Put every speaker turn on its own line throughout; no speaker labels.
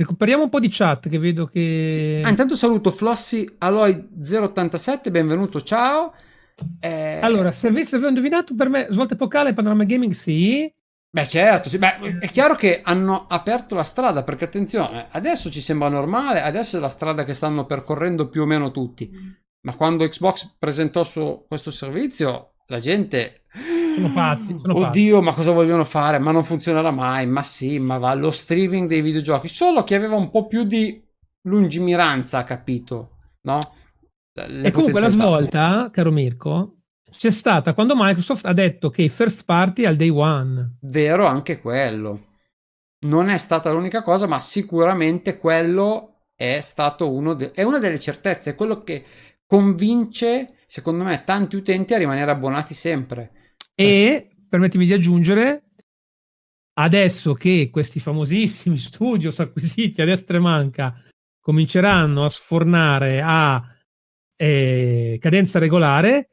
Recuperiamo un po' di chat che vedo che...
Ah, intanto saluto Flossy Aloy 087, benvenuto, ciao.
Eh... Allora, se avessi indovinato, per me svolta epocale panorama gaming sì.
Beh, certo, sì. Beh, è chiaro che hanno aperto la strada perché attenzione, adesso ci sembra normale, adesso è la strada che stanno percorrendo più o meno tutti. Ma quando Xbox presentò su questo servizio, la gente
sono pazzi. Sono
Oddio,
pazzi.
ma cosa vogliono fare? Ma non funzionerà mai. Ma sì, ma va lo streaming dei videogiochi. Solo chi aveva un po' più di lungimiranza ha capito, no?
Le e comunque la svolta, caro Mirko, c'è stata quando Microsoft ha detto che i first party al day one.
Vero, anche quello. Non è stata l'unica cosa, ma sicuramente quello è stato uno de- è una delle certezze, è quello che convince, secondo me, tanti utenti a rimanere abbonati sempre.
E permettimi di aggiungere, adesso che questi famosissimi studios acquisiti a destra e manca cominceranno a sfornare a eh, cadenza regolare,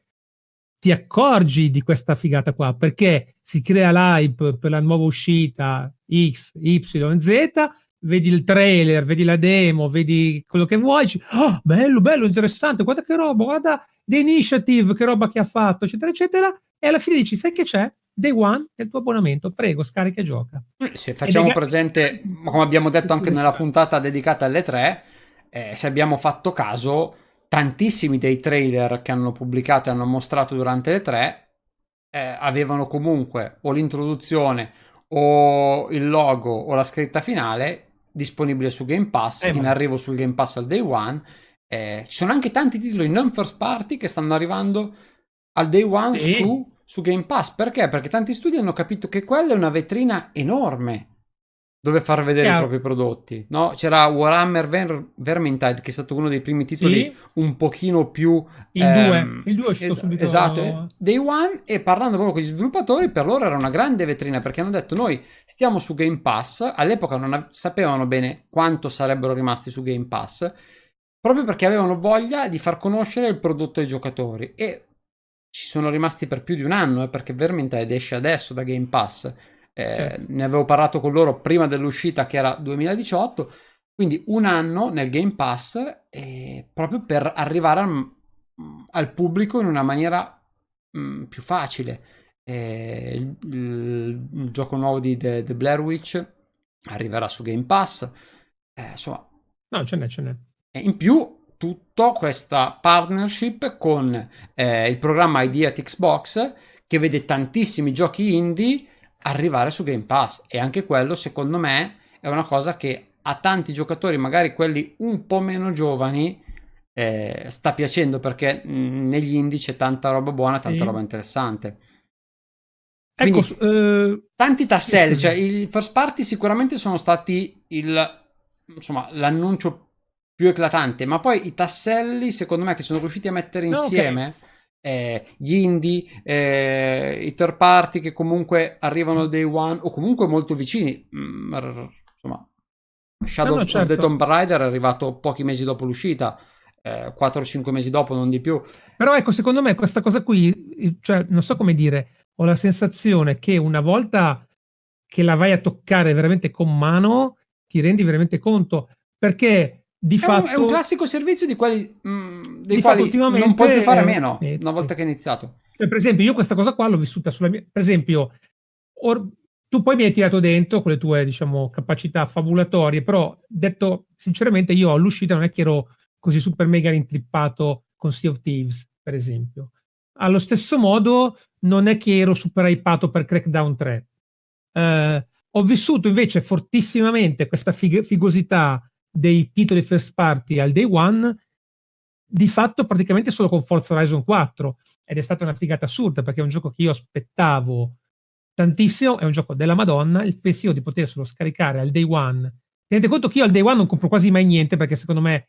ti accorgi di questa figata qua? Perché si crea l'hype per la nuova uscita X, Y, Z, vedi il trailer, vedi la demo, vedi quello che vuoi, dici, oh, bello, bello, interessante, guarda che roba, guarda The Initiative, che roba che ha fatto, eccetera, eccetera, e alla fine dici, sai che c'è? Day One è il tuo abbonamento, prego, scarica e gioca.
Se facciamo presente, come abbiamo detto anche nella puntata dedicata alle tre, eh, se abbiamo fatto caso, tantissimi dei trailer che hanno pubblicato e hanno mostrato durante le tre eh, avevano comunque o l'introduzione o il logo o la scritta finale disponibile su Game Pass, eh, in ma... arrivo sul Game Pass al day one. Eh, ci sono anche tanti titoli non first party che stanno arrivando al day one sì. su, su Game Pass. Perché? Perché tanti studi hanno capito che quella è una vetrina enorme dove far vedere Chiaro. i propri prodotti. No? C'era Warhammer Ver- Vermintide, che è stato uno dei primi titoli sì. un pochino più...
Il 2, ehm, il 2 è uscito es- subito.
Esatto, Day One, e parlando proprio con gli sviluppatori, per loro era una grande vetrina, perché hanno detto noi stiamo su Game Pass, all'epoca non av- sapevano bene quanto sarebbero rimasti su Game Pass, proprio perché avevano voglia di far conoscere il prodotto ai giocatori, e ci sono rimasti per più di un anno, eh, perché Vermintide esce adesso da Game Pass, eh, certo. Ne avevo parlato con loro prima dell'uscita che era 2018, quindi un anno nel Game Pass eh, proprio per arrivare al, al, pubblico in una maniera mh, mm, più facile. Eh, il, il, il, gioco nuovo di The, The, Blair Witch arriverà su Game Pass. Eh, insomma,
no, ce n'è, ce n'è.
In più tutta questa partnership con eh, il programma ID at Xbox che vede tantissimi giochi indie arrivare su Game Pass e anche quello secondo me è una cosa che a tanti giocatori, magari quelli un po' meno giovani, eh, sta piacendo perché mh, mm, negli indie c'è tanta roba buona, tanta sì. roba interessante. Quindi, ecco, tanti tasselli, cioè i first party sicuramente sono stati il, insomma, l'annuncio più eclatante, ma poi i tasselli, secondo me, che sono riusciti a mettere insieme no, okay eh, gli indie, eh, i third party che comunque arrivano al day one o comunque molto vicini. Mm, insomma, Shadow no, no, certo. of the certo. Tomb Raider è arrivato pochi mesi dopo l'uscita. Eh, 4-5 mesi dopo, non di più.
Però ecco, secondo me questa cosa qui, cioè, non so come dire, ho la sensazione che una volta che la vai a toccare veramente con mano, ti rendi veramente conto, perché di
è
fatto...
Un, è un classico servizio di quelli, mh, mm, dei quali non puoi più fare a meno eh, una volta che è iniziato.
Per esempio, io questa cosa qua l'ho vissuta sulla mia... Per esempio, or... tu poi mi hai tirato dentro con le tue, diciamo, capacità fabulatorie, però detto sinceramente io all'uscita non è che ero così super mega intrippato con Sea of Thieves, per esempio. Allo stesso modo non è che ero super hypato per Crackdown 3. Eh, ho vissuto invece fortissimamente questa fig- figosità dei titoli first party al day one di fatto praticamente solo con Forza Horizon 4 ed è stata una figata assurda perché è un gioco che io aspettavo tantissimo, è un gioco della Madonna, il pensiero di poterselo scaricare al day one. Tenete conto che io al day one non compro quasi mai niente perché secondo me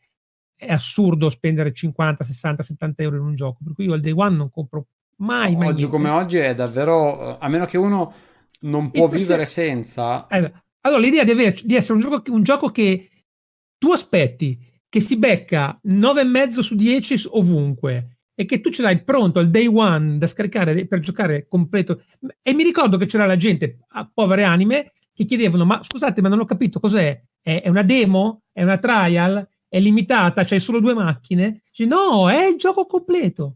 è assurdo spendere 50, 60, 70 euro in un gioco, per cui io al day one non compro mai, mai
Oggi
niente.
come oggi è davvero, a meno che uno non può vivere senza...
Eh, allora l'idea di, aver, di essere un gioco, un gioco che tu aspetti che si becca 9,5 su 10 ovunque e che tu ce l'hai pronto al day one da scaricare per giocare completo. E mi ricordo che c'era la gente, povere anime, che chiedevano: Ma scusate, ma non ho capito cos'è è, una demo, è una trial, è limitata, c'hai solo due macchine. Dici, no, è il gioco completo.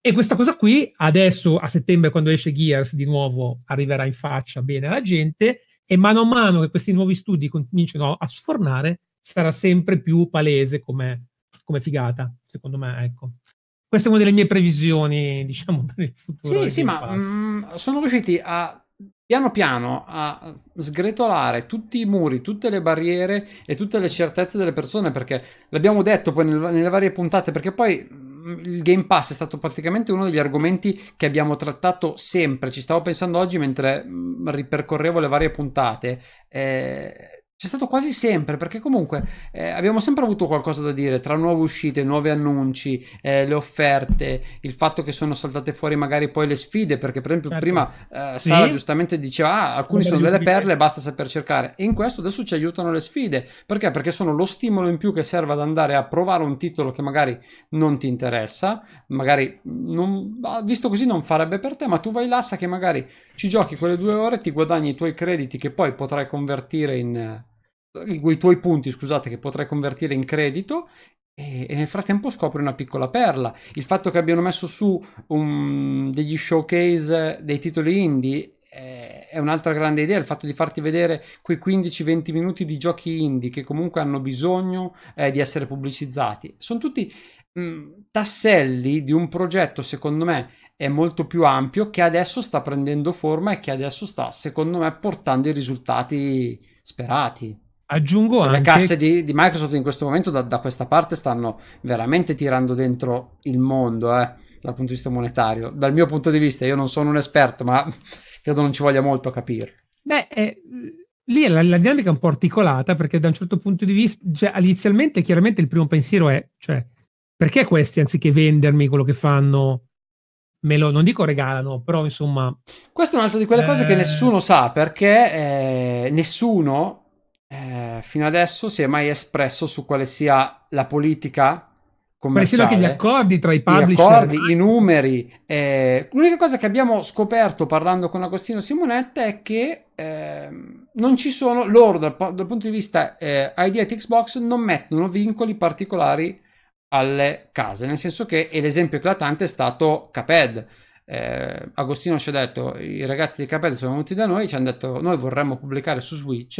E questa cosa qui adesso a settembre, quando esce Gears, di nuovo arriverà in faccia bene alla gente. E mano a mano che questi nuovi studi cominciano a sfornare, sarà sempre più palese come, come figata, secondo me. Ecco. Questa è una delle mie previsioni, diciamo, per il futuro.
Sì, sì, ma mh, mm, sono riusciti a piano piano a sgretolare tutti i muri, tutte le barriere e tutte le certezze delle persone, perché l'abbiamo detto poi nelle varie puntate, perché poi il Game Pass è stato praticamente uno degli argomenti che abbiamo trattato sempre. Ci stavo pensando oggi mentre mm, ripercorrevo le varie puntate. Eh, c'è stato quasi sempre, perché comunque eh, abbiamo sempre avuto qualcosa da dire tra nuove uscite, nuovi annunci, eh, le offerte, il fatto che sono saltate fuori magari poi le sfide, perché per esempio certo. prima eh, Sara sì. giustamente diceva ah, alcuni sono delle perle, basta saper cercare. E in questo adesso ci aiutano le sfide. Perché? Perché sono lo stimolo in più che serve ad andare a provare un titolo che magari non ti interessa, magari non, visto così non farebbe per te, ma tu vai là, sa che magari ci giochi quelle due ore, ti guadagni i tuoi crediti che poi potrai convertire in i tuoi punti, scusate, che potrai convertire in credito e, e, nel frattempo scopri una piccola perla. Il fatto che abbiano messo su un, degli showcase dei titoli indie eh, è un'altra grande idea, il fatto di farti vedere quei 15-20 minuti di giochi indie che comunque hanno bisogno eh, di essere pubblicizzati. Sono tutti mh, tasselli di un progetto, secondo me, è molto più ampio che adesso sta prendendo forma e che adesso sta, secondo me, portando i risultati sperati.
Aggiungo
cioè,
anche...
Le casse di, di, Microsoft in questo momento da, da, questa parte stanno veramente tirando dentro il mondo, eh, dal punto di vista monetario. Dal mio punto di vista, io non sono un esperto, ma credo non ci voglia molto a capire.
Beh, eh, lì la, la, dinamica è un po' articolata perché da un certo punto di vista, cioè, inizialmente chiaramente il primo pensiero è, cioè, perché questi anziché vendermi quello che fanno, me lo, non dico regalano, però insomma...
Questa è un'altra di quelle eh... cose che eh. nessuno sa perché eh, nessuno eh, fino adesso si è mai espresso su quale sia la politica commerciale.
Siano anche gli accordi tra i publisher.
Gli accordi, i numeri. Eh, l'unica cosa che abbiamo scoperto parlando con Agostino Simonetta è che eh, non ci sono, loro dal, dal punto di vista eh, ID at Xbox non mettono vincoli particolari alle case, nel senso che l'esempio eclatante è stato Caped. Eh, Agostino ci ha detto i ragazzi di Caped sono venuti da noi ci hanno detto noi vorremmo pubblicare su Switch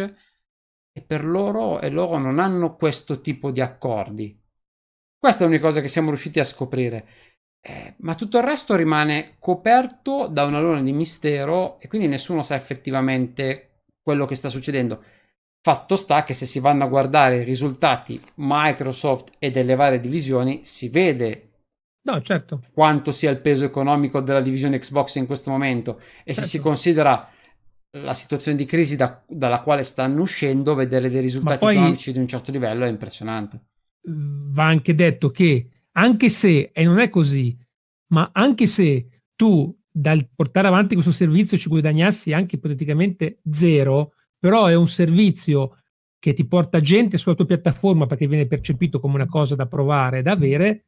e per loro e loro non hanno questo tipo di accordi. Questa è l'unica cosa che siamo riusciti a scoprire. Eh, ma tutto il resto rimane coperto da una luna di mistero e quindi nessuno sa effettivamente quello che sta succedendo. Fatto sta che se si vanno a guardare i risultati Microsoft e delle varie divisioni, si vede
no, certo.
quanto sia il peso economico della divisione Xbox in questo momento. E certo. se si considera la situazione di crisi da, dalla quale stanno uscendo, vedere dei risultati poi, economici di un certo livello è impressionante.
Va anche detto che, anche se, e non è così, ma anche se tu dal portare avanti questo servizio ci guadagnassi anche ipoteticamente zero, però è un servizio che ti porta gente sulla tua piattaforma perché viene percepito come una cosa da provare, da avere,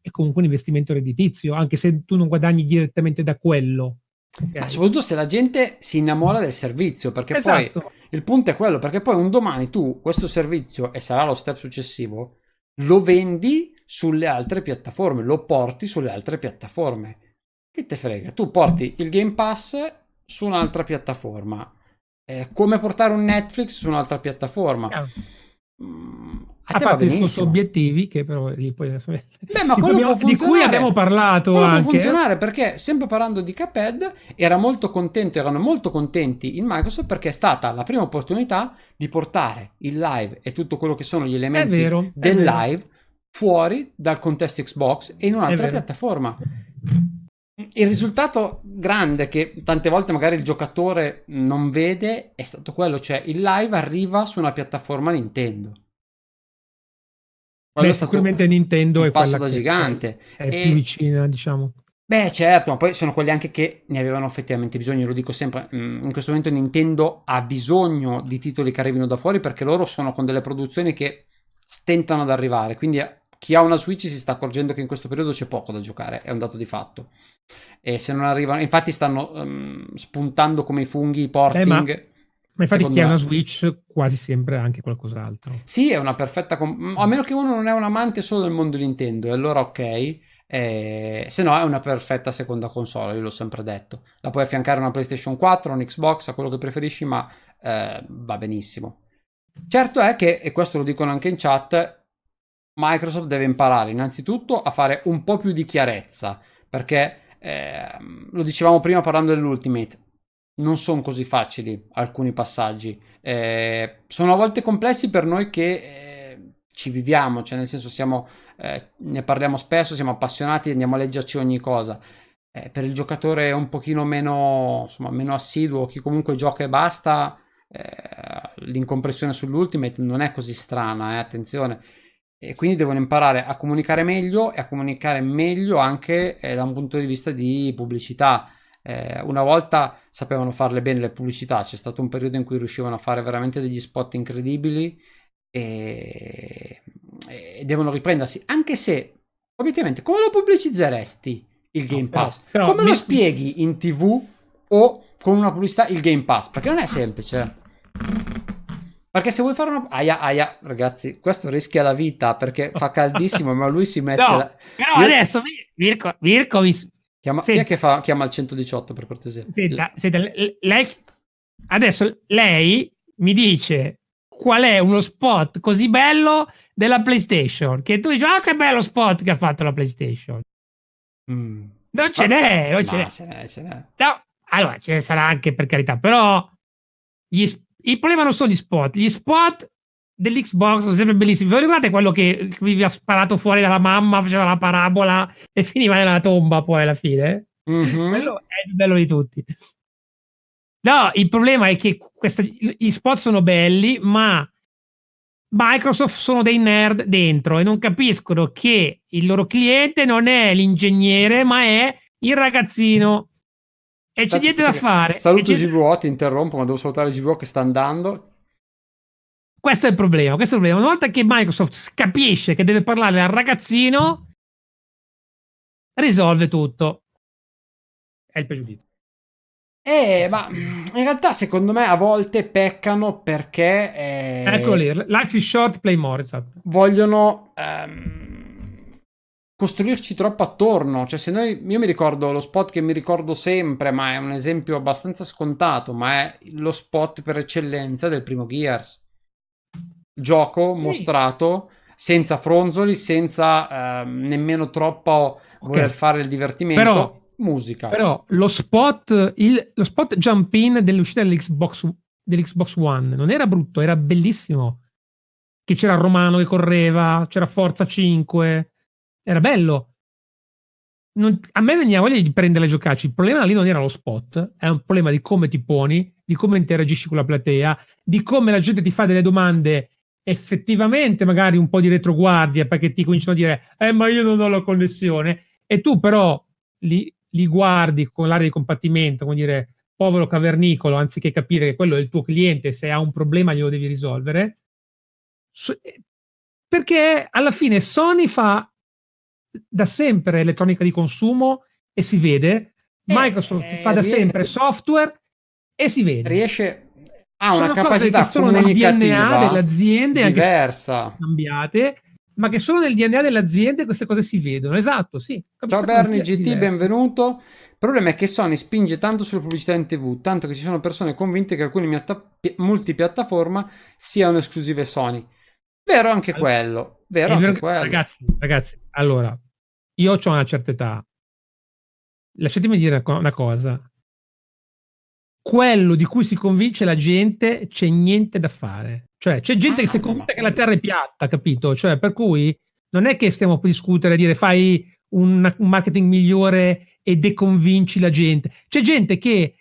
è comunque un investimento redditizio, anche se tu non guadagni direttamente da quello
Okay. Ma soprattutto se la gente si innamora del servizio, perché esatto. poi il punto è quello, perché poi un domani tu questo servizio, e sarà lo step successivo, lo vendi sulle altre piattaforme, lo porti sulle altre piattaforme. Che te frega? Tu porti il Game Pass su un'altra piattaforma. Eh, come portare un Netflix su un'altra piattaforma. Yeah.
Mm, a, a parte i obiettivi che però lì poi
Beh, ma quello abbiamo,
di cui abbiamo parlato
quello
anche.
può funzionare perché sempre parlando di Caped era molto contento erano molto contenti in Microsoft perché è stata la prima opportunità di portare il live e tutto quello che sono gli elementi vero, del live fuori dal contesto Xbox e in un'altra piattaforma il risultato grande che tante volte magari il giocatore non vede è stato quello, cioè il live arriva su una piattaforma Nintendo.
Beh, sicuramente Nintendo è
passo da gigante.
È e... più vicina, diciamo.
Beh, certo, ma poi sono quelli anche che ne avevano effettivamente bisogno, lo dico sempre. Mm, in questo momento Nintendo ha bisogno di titoli che arrivino da fuori perché loro sono con delle produzioni che stentano ad arrivare, quindi chi ha una Switch si sta accorgendo che in questo periodo c'è poco da giocare, è un dato di fatto. E se non arrivano, infatti stanno um, spuntando come i funghi i porting.
Eh, Ma infatti chi ha una Switch quasi sempre anche qualcos'altro.
Sì, è una perfetta... Com- a meno che uno non è un amante solo del mondo Nintendo, e allora ok. Eh, se no è una perfetta seconda console, io l'ho sempre detto. La puoi affiancare a una PlayStation 4, un Xbox, a quello che preferisci, ma eh, va benissimo. Certo è che, e questo lo dicono anche in chat, Microsoft deve imparare innanzitutto a fare un po' più di chiarezza, perché eh, lo dicevamo prima parlando dell'Ultimate, non sono così facili alcuni passaggi, eh, sono a volte complessi per noi che eh, ci viviamo, cioè nel senso siamo, eh, ne parliamo spesso, siamo appassionati, andiamo a leggerci ogni cosa. Eh, per il giocatore un pochino meno, insomma, meno assiduo, chi comunque gioca e basta, eh, l'incompressione sull'Ultimate non è così strana, attenzione e quindi devono imparare a comunicare meglio e a comunicare meglio anche eh, da un punto di vista di pubblicità. Eh, una volta sapevano farle bene le pubblicità, c'è stato un periodo in cui riuscivano a fare veramente degli spot incredibili e, e devono riprendersi, anche se obiettivamente come lo pubblicizzeresti il Game Pass? No, però, come mi... lo spieghi in tv o con una pubblicità il Game Pass? Perché non è semplice. Perché se vuoi fare una... Aia, aia, ragazzi, questo rischia la vita perché fa caldissimo, ma lui si mette...
No,
la...
però Io... adesso, Mirko, Mirko mi...
Chiama... Chi è che fa... chiama il 118 per cortesia?
Senta, senta, lei... Adesso lei mi dice qual è uno spot così bello della PlayStation che tu dici, ah, oh, che bello spot che ha fatto la PlayStation. Mm. Non ce ma... n'è, non ce n'è. ce n'è, ce n'è. No, allora ce ne sarà anche per carità, però gli, il problema non sono gli spot, gli spot dell'Xbox sono sempre bellissimi. Vi ricordate quello che vi ha sparato fuori dalla mamma, faceva la parabola e finiva nella tomba poi alla fine? Mm-hmm. Quello è il bello di tutti. No, il problema è che questa, gli spot sono belli, ma Microsoft sono dei nerd dentro e non capiscono che il loro cliente non è l'ingegnere, ma è il ragazzino e c'è niente da fare.
Saluto GVO, ti interrompo, ma devo salutare GVO che sta andando.
Questo è il problema, questo è il problema. Una volta che Microsoft capisce che deve parlare al ragazzino, risolve tutto. È il pregiudizio.
Eh, ma in realtà secondo me a volte peccano perché...
Eh, Ecco lì, life is short, play more, esatto.
Vogliono... Um, costruirci troppo attorno. Cioè, se noi. Io mi ricordo lo spot che mi ricordo sempre, ma è un esempio abbastanza scontato. Ma è lo spot per eccellenza del primo Gears. Gioco sì. mostrato senza fronzoli, senza eh, nemmeno troppo okay. voler fare il divertimento. Però, musica.
Però lo spot, il, lo spot jump in dell'uscita dell'Xbox, dell'Xbox One non era brutto, era bellissimo. Che c'era Romano che correva, c'era Forza 5 era bello. Non, a me veniva voglia di prendere le giocaci. Il problema lì non era lo spot, è un problema di come ti poni, di come interagisci con la platea, di come la gente ti fa delle domande effettivamente magari un po' di retroguardia perché ti cominciano a dire eh ma io non ho la connessione e tu però li, li guardi con l'area di combattimento come dire povero cavernicolo anziché capire che quello è il tuo cliente se ha un problema glielo devi risolvere perché alla fine Sony fa da sempre elettronica di consumo e si vede. Eh, Microsoft eh, fa da riesce, sempre software e si vede.
Riesce ha una capacità che
sono nel DNA delle aziende
diversa.
cambiate, ma che sono nel DNA delle aziende queste cose si vedono. Esatto, sì.
Ciao Bernie GT, diverse. benvenuto. Il problema è che Sony spinge tanto sulle pubblicità in TV, tanto che ci sono persone convinte che alcune multipiattaforma siano esclusive Sony. Vero anche allora, quello. Vero anche quello.
Ragazzi, ragazzi, allora, io ho una certa età. Lasciatemi dire una cosa. Quello di cui si convince la gente c'è niente da fare. Cioè, c'è gente ah, che si è convinta che la Terra è piatta, capito? Cioè, per cui non è che stiamo per discutere, dire fai un, un marketing migliore e deconvinci la gente. C'è gente che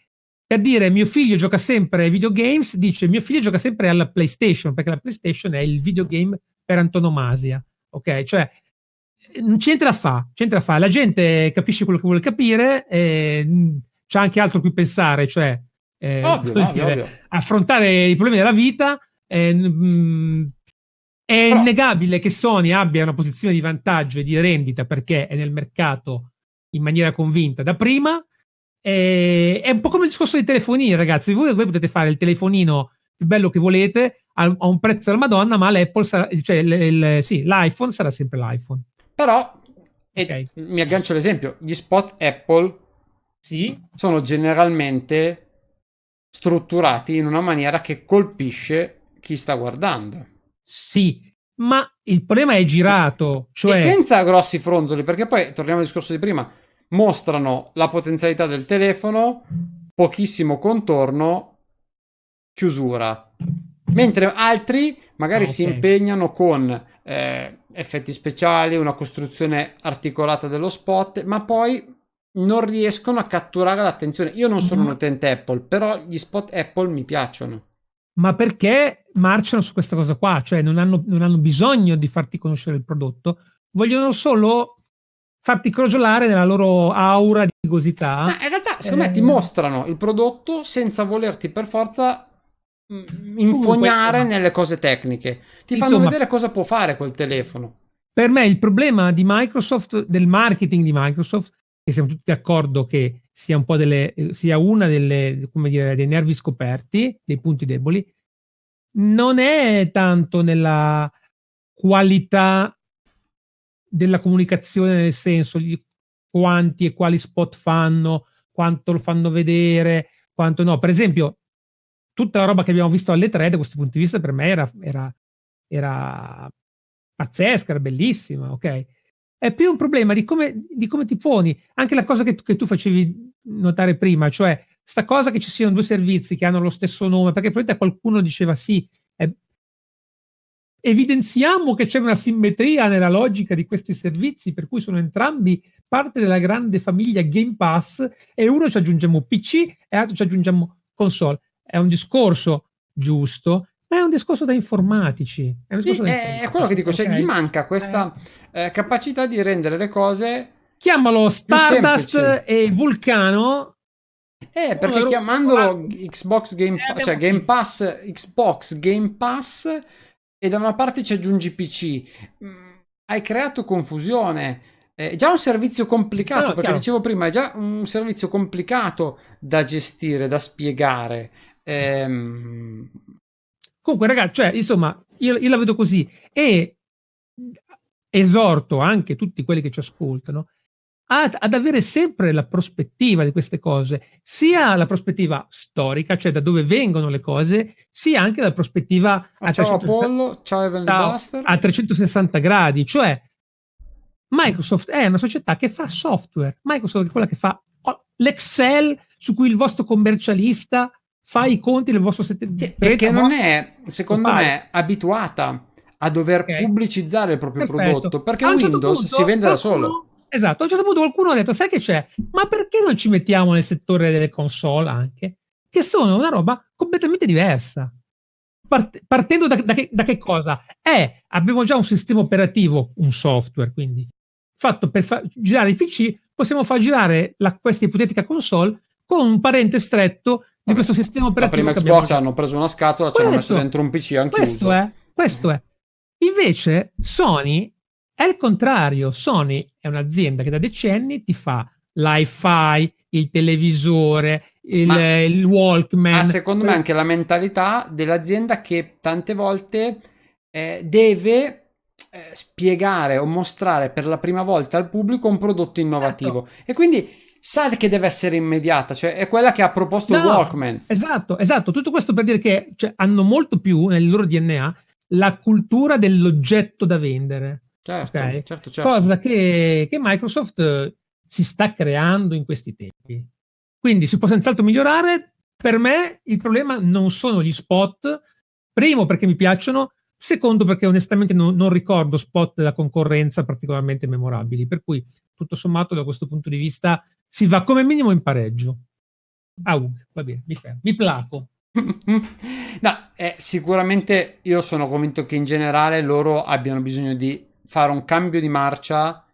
per dire mio figlio gioca sempre ai videogames, dice mio figlio gioca sempre alla PlayStation, perché la PlayStation è il videogame per antonomasia. Ok? Cioè, non c'entra a fa, c'entra a fa. La gente capisce quello che vuole capire, e c'è anche altro cui pensare, cioè
eh, ovvio, ovvio, dire, ovvio.
affrontare i problemi della vita. Eh, mh, è Però... innegabile che Sony abbia una posizione di vantaggio e di rendita perché è nel mercato in maniera convinta da prima E, è un po' come il discorso dei telefonini, ragazzi. Voi, voi potete fare il telefonino più bello che volete a, a un prezzo della Madonna, ma l'Apple sarà, cioè il, il, sì, l'iPhone sarà sempre l'iPhone.
Però, okay. mi aggancio all'esempio, gli spot Apple
sì.
sono generalmente strutturati in una maniera che colpisce chi sta guardando.
Sì, ma il problema è girato. Cioè... E
senza grossi fronzoli, perché poi, torniamo al discorso di prima, mostrano la potenzialità del telefono, pochissimo contorno, chiusura. Mentre altri magari okay. si impegnano con eh, effetti speciali, una costruzione articolata dello spot, ma poi non riescono a catturare l'attenzione. Io non sono un utente Apple, però gli spot Apple mi piacciono.
Ma perché marciano su questa cosa qua? Cioè non hanno, non hanno bisogno di farti conoscere il prodotto, vogliono solo farti crogiolare nella loro aura di gosità.
Ma in realtà, secondo eh, me, ti mostrano il prodotto senza volerti per forza infognare comunque, nelle cose tecniche. Ti insomma, fanno vedere cosa può fare quel telefono.
Per me il problema di Microsoft, del marketing di Microsoft, che siamo tutti d'accordo che sia un po' delle, sia una delle, come dire, dei nervi scoperti, dei punti deboli, non è tanto nella qualità della comunicazione, nel senso di quanti e quali spot fanno, quanto lo fanno vedere, quanto no. Per esempio, tutta la roba che abbiamo visto alle tre da questo punto di vista per me era, era, era pazzesca, era bellissima, ok? è più un problema di come, di come ti poni. Anche la cosa che tu, che tu, facevi notare prima, cioè sta cosa che ci siano due servizi che hanno lo stesso nome, perché probabilmente qualcuno diceva sì, eh, evidenziamo che c'è una simmetria nella logica di questi servizi, per cui sono entrambi parte della grande famiglia Game Pass e uno ci aggiungiamo PC e l'altro ci aggiungiamo console. È un discorso giusto, ma è un discorso da informatici.
È, sì, da è quello che dico, cioè, okay. gli manca questa eh. Eh, capacità di rendere le cose.
Chiamalo Stardust e Vulcano.
Eh, perché chiamandolo Xbox Game, eh, cioè Game Pass, Xbox Game Pass, e da una parte ci aggiungi PC, mm, hai creato confusione. È già un servizio complicato, no, perché chiaro. dicevo prima, è già un servizio complicato da gestire, da spiegare. Ehm,
Comunque, ragazzi, cioè, insomma, io, io la vedo così. E esorto anche tutti quelli che ci ascoltano ad, ad, avere sempre la prospettiva di queste cose, sia la prospettiva storica, cioè da dove vengono le cose, sia anche la prospettiva
a, ciao 360, Apollo, ciao Evan Buster.
a 360 gradi, cioè Microsoft è una società che fa software, Microsoft è quella che fa l'Excel su cui il vostro commercialista fa i conti del vostro
settore. Sì, perché non è, secondo me, abituata a dover okay. pubblicizzare il proprio Perfetto. prodotto, perché certo Windows certo punto, si vende qualcuno, da solo.
Esatto, a un certo punto qualcuno ha detto, sai che c'è? Ma perché non ci mettiamo nel settore delle console anche? Che sono una roba completamente diversa. Part- partendo da, da, che, da che cosa? È, abbiamo già un sistema operativo, un software, quindi, fatto per fa- girare i PC, possiamo far girare la, questa ipotetica console con un parente stretto di questo sistema operativo.
La prima Xbox hanno preso una scatola, ci hanno messo dentro un PC anche
questo è, questo è. Invece Sony è il contrario. Sony è un'azienda che da decenni ti fa l'iFi, il televisore, il, Ma, il Walkman.
Ha secondo me anche la mentalità dell'azienda che tante volte eh, deve eh, spiegare o mostrare per la prima volta al pubblico un prodotto innovativo. Certo. E quindi sa che deve essere immediata, cioè è quella che ha proposto no, Walkman.
Esatto, esatto. Tutto questo per dire che cioè, hanno molto più nel loro DNA la cultura dell'oggetto da vendere.
Certo, okay? certo, certo.
Cosa che, che Microsoft eh, si sta creando in questi tempi. Quindi si può senz'altro migliorare. Per me il problema non sono gli spot, primo perché mi piacciono, secondo perché onestamente non, non ricordo spot della concorrenza particolarmente memorabili, per cui tutto sommato da questo punto di vista si va come minimo in pareggio. Ah, va bene, mi fermo, mi placo.
no, eh, sicuramente io sono convinto che in generale loro abbiano bisogno di fare un cambio di marcia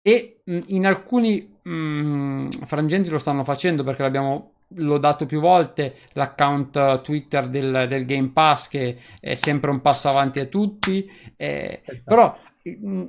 e in alcuni mh, frangenti lo stanno facendo perché l'abbiamo lodato più volte l'account Twitter del, del, Game Pass che è sempre un passo avanti a tutti eh, però mh,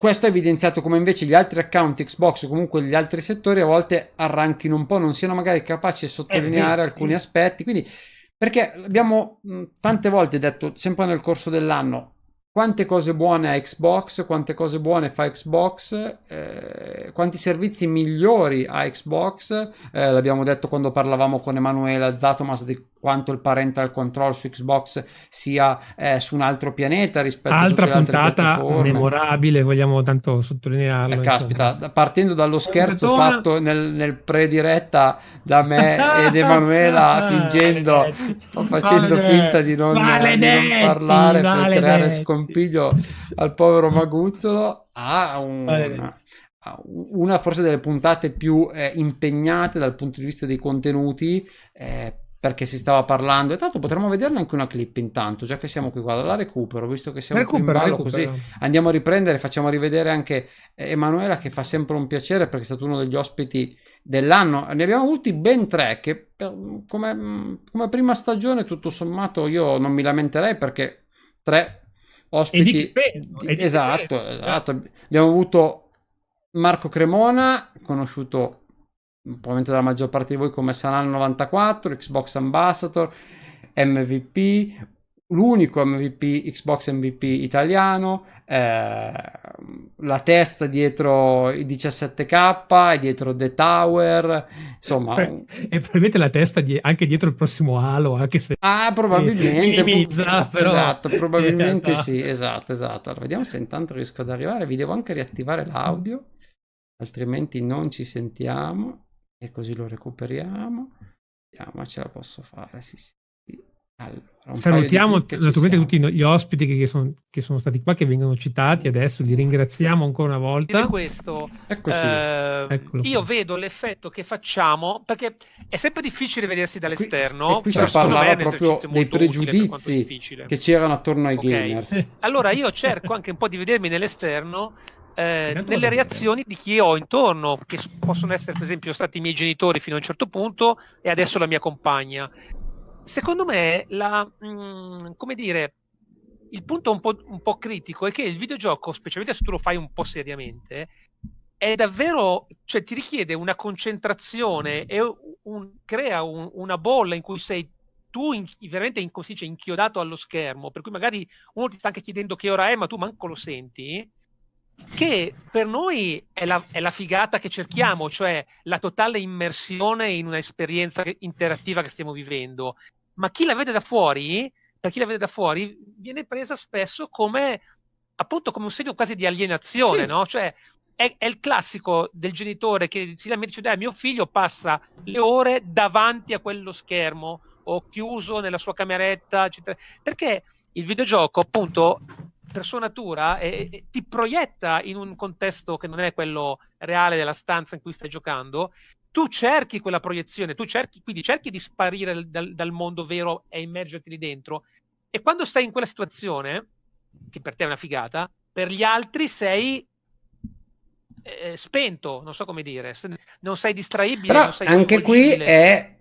questo ha evidenziato come invece gli altri account Xbox o comunque gli altri settori a volte arranchino un po', non siano magari capaci di sottolineare eh, alcuni sì. aspetti. Quindi, perché abbiamo tante volte detto, sempre nel corso dell'anno, quante cose buone ha Xbox, quante cose buone fa Xbox, eh, quanti servizi migliori ha Xbox. Eh, l'abbiamo detto quando parlavamo con Emanuela Zatomas di quanto il parental control su Xbox sia eh, su un altro pianeta rispetto
Altra
a tutte
puntata memorabile, vogliamo tanto sottolinearlo.
Eh, caspita, partendo dallo scherzo fatto nel, nel pre-diretta da me ed Emanuela fingendo facendo finta di non, di non parlare per creare scompiglio al povero Maguzzolo a un, una forse delle puntate più eh, impegnate dal punto di vista dei contenuti eh, perché si stava parlando. E tanto potremmo vederla anche una clip intanto già che siamo qui guarda la recupero visto che siamo recupero, qui in ballo recupero. così. Andiamo a riprendere facciamo rivedere anche Emanuela che fa sempre un piacere perché è stato uno degli ospiti dell'anno. Ne abbiamo avuti ben tre che per, come, come, prima stagione tutto sommato io non mi lamenterei perché tre ospiti esatto, esatto. Abbiamo avuto Marco Cremona conosciuto probabilmente dalla maggior parte di voi come Sanal 94, Xbox Ambassador, MVP, l'unico MVP, Xbox MVP italiano, eh, la testa dietro i 17K e dietro The Tower, insomma...
E probabilmente la testa di- anche dietro il prossimo Halo, anche se...
Ah, probabilmente.
Minimizza, però...
Esatto, probabilmente sì, esatto, esatto. Allora, vediamo se intanto riesco ad arrivare. Vi devo anche riattivare l'audio, altrimenti non ci sentiamo e così lo recuperiamo. Vediamo, ce la posso fare. Sì, sì.
Allora, Salutiamo naturalmente tutti gli ospiti che sono, che sono, stati qua, che vengono citati adesso, li ringraziamo ancora una volta.
questo, eh, io vedo l'effetto che facciamo, perché è sempre difficile vedersi dall'esterno.
Qui, qui si parlava proprio dei pregiudizi che c'erano attorno ai okay. gamers.
Allora io cerco anche un po' di vedermi nell'esterno eh, nelle reazioni di chi ho intorno, che possono essere per esempio stati i miei genitori fino a un certo punto e adesso la mia compagna. Secondo me, la, mh, mm, come dire, il punto un po', un po', critico è che il videogioco, specialmente se tu lo fai un po' seriamente, è davvero, cioè ti richiede una concentrazione e un, crea un, una bolla in cui sei tu in, veramente in, dice, inchiodato allo schermo, per cui magari uno ti sta anche chiedendo che ora è, ma tu manco lo senti che per noi è la, è la, figata che cerchiamo, cioè la totale immersione in un'esperienza interattiva che stiamo vivendo. Ma chi la vede da fuori, per chi la vede da fuori, viene presa spesso come appunto come un segno quasi di alienazione, sì. no? Cioè è, è, il classico del genitore che si lamenta dice: mio figlio passa le ore davanti a quello schermo o chiuso nella sua cameretta, eccetera. Perché il videogioco, appunto, per sua natura e, e, ti proietta in un contesto che non è quello reale della stanza in cui stai giocando, tu cerchi quella proiezione, tu cerchi, quindi cerchi di sparire dal, dal mondo vero e immergerti lì dentro. E quando stai in quella situazione, che per te è una figata, per gli altri sei eh, spento, non so come dire, non sei distraibile.
Però
non sei
anche qui è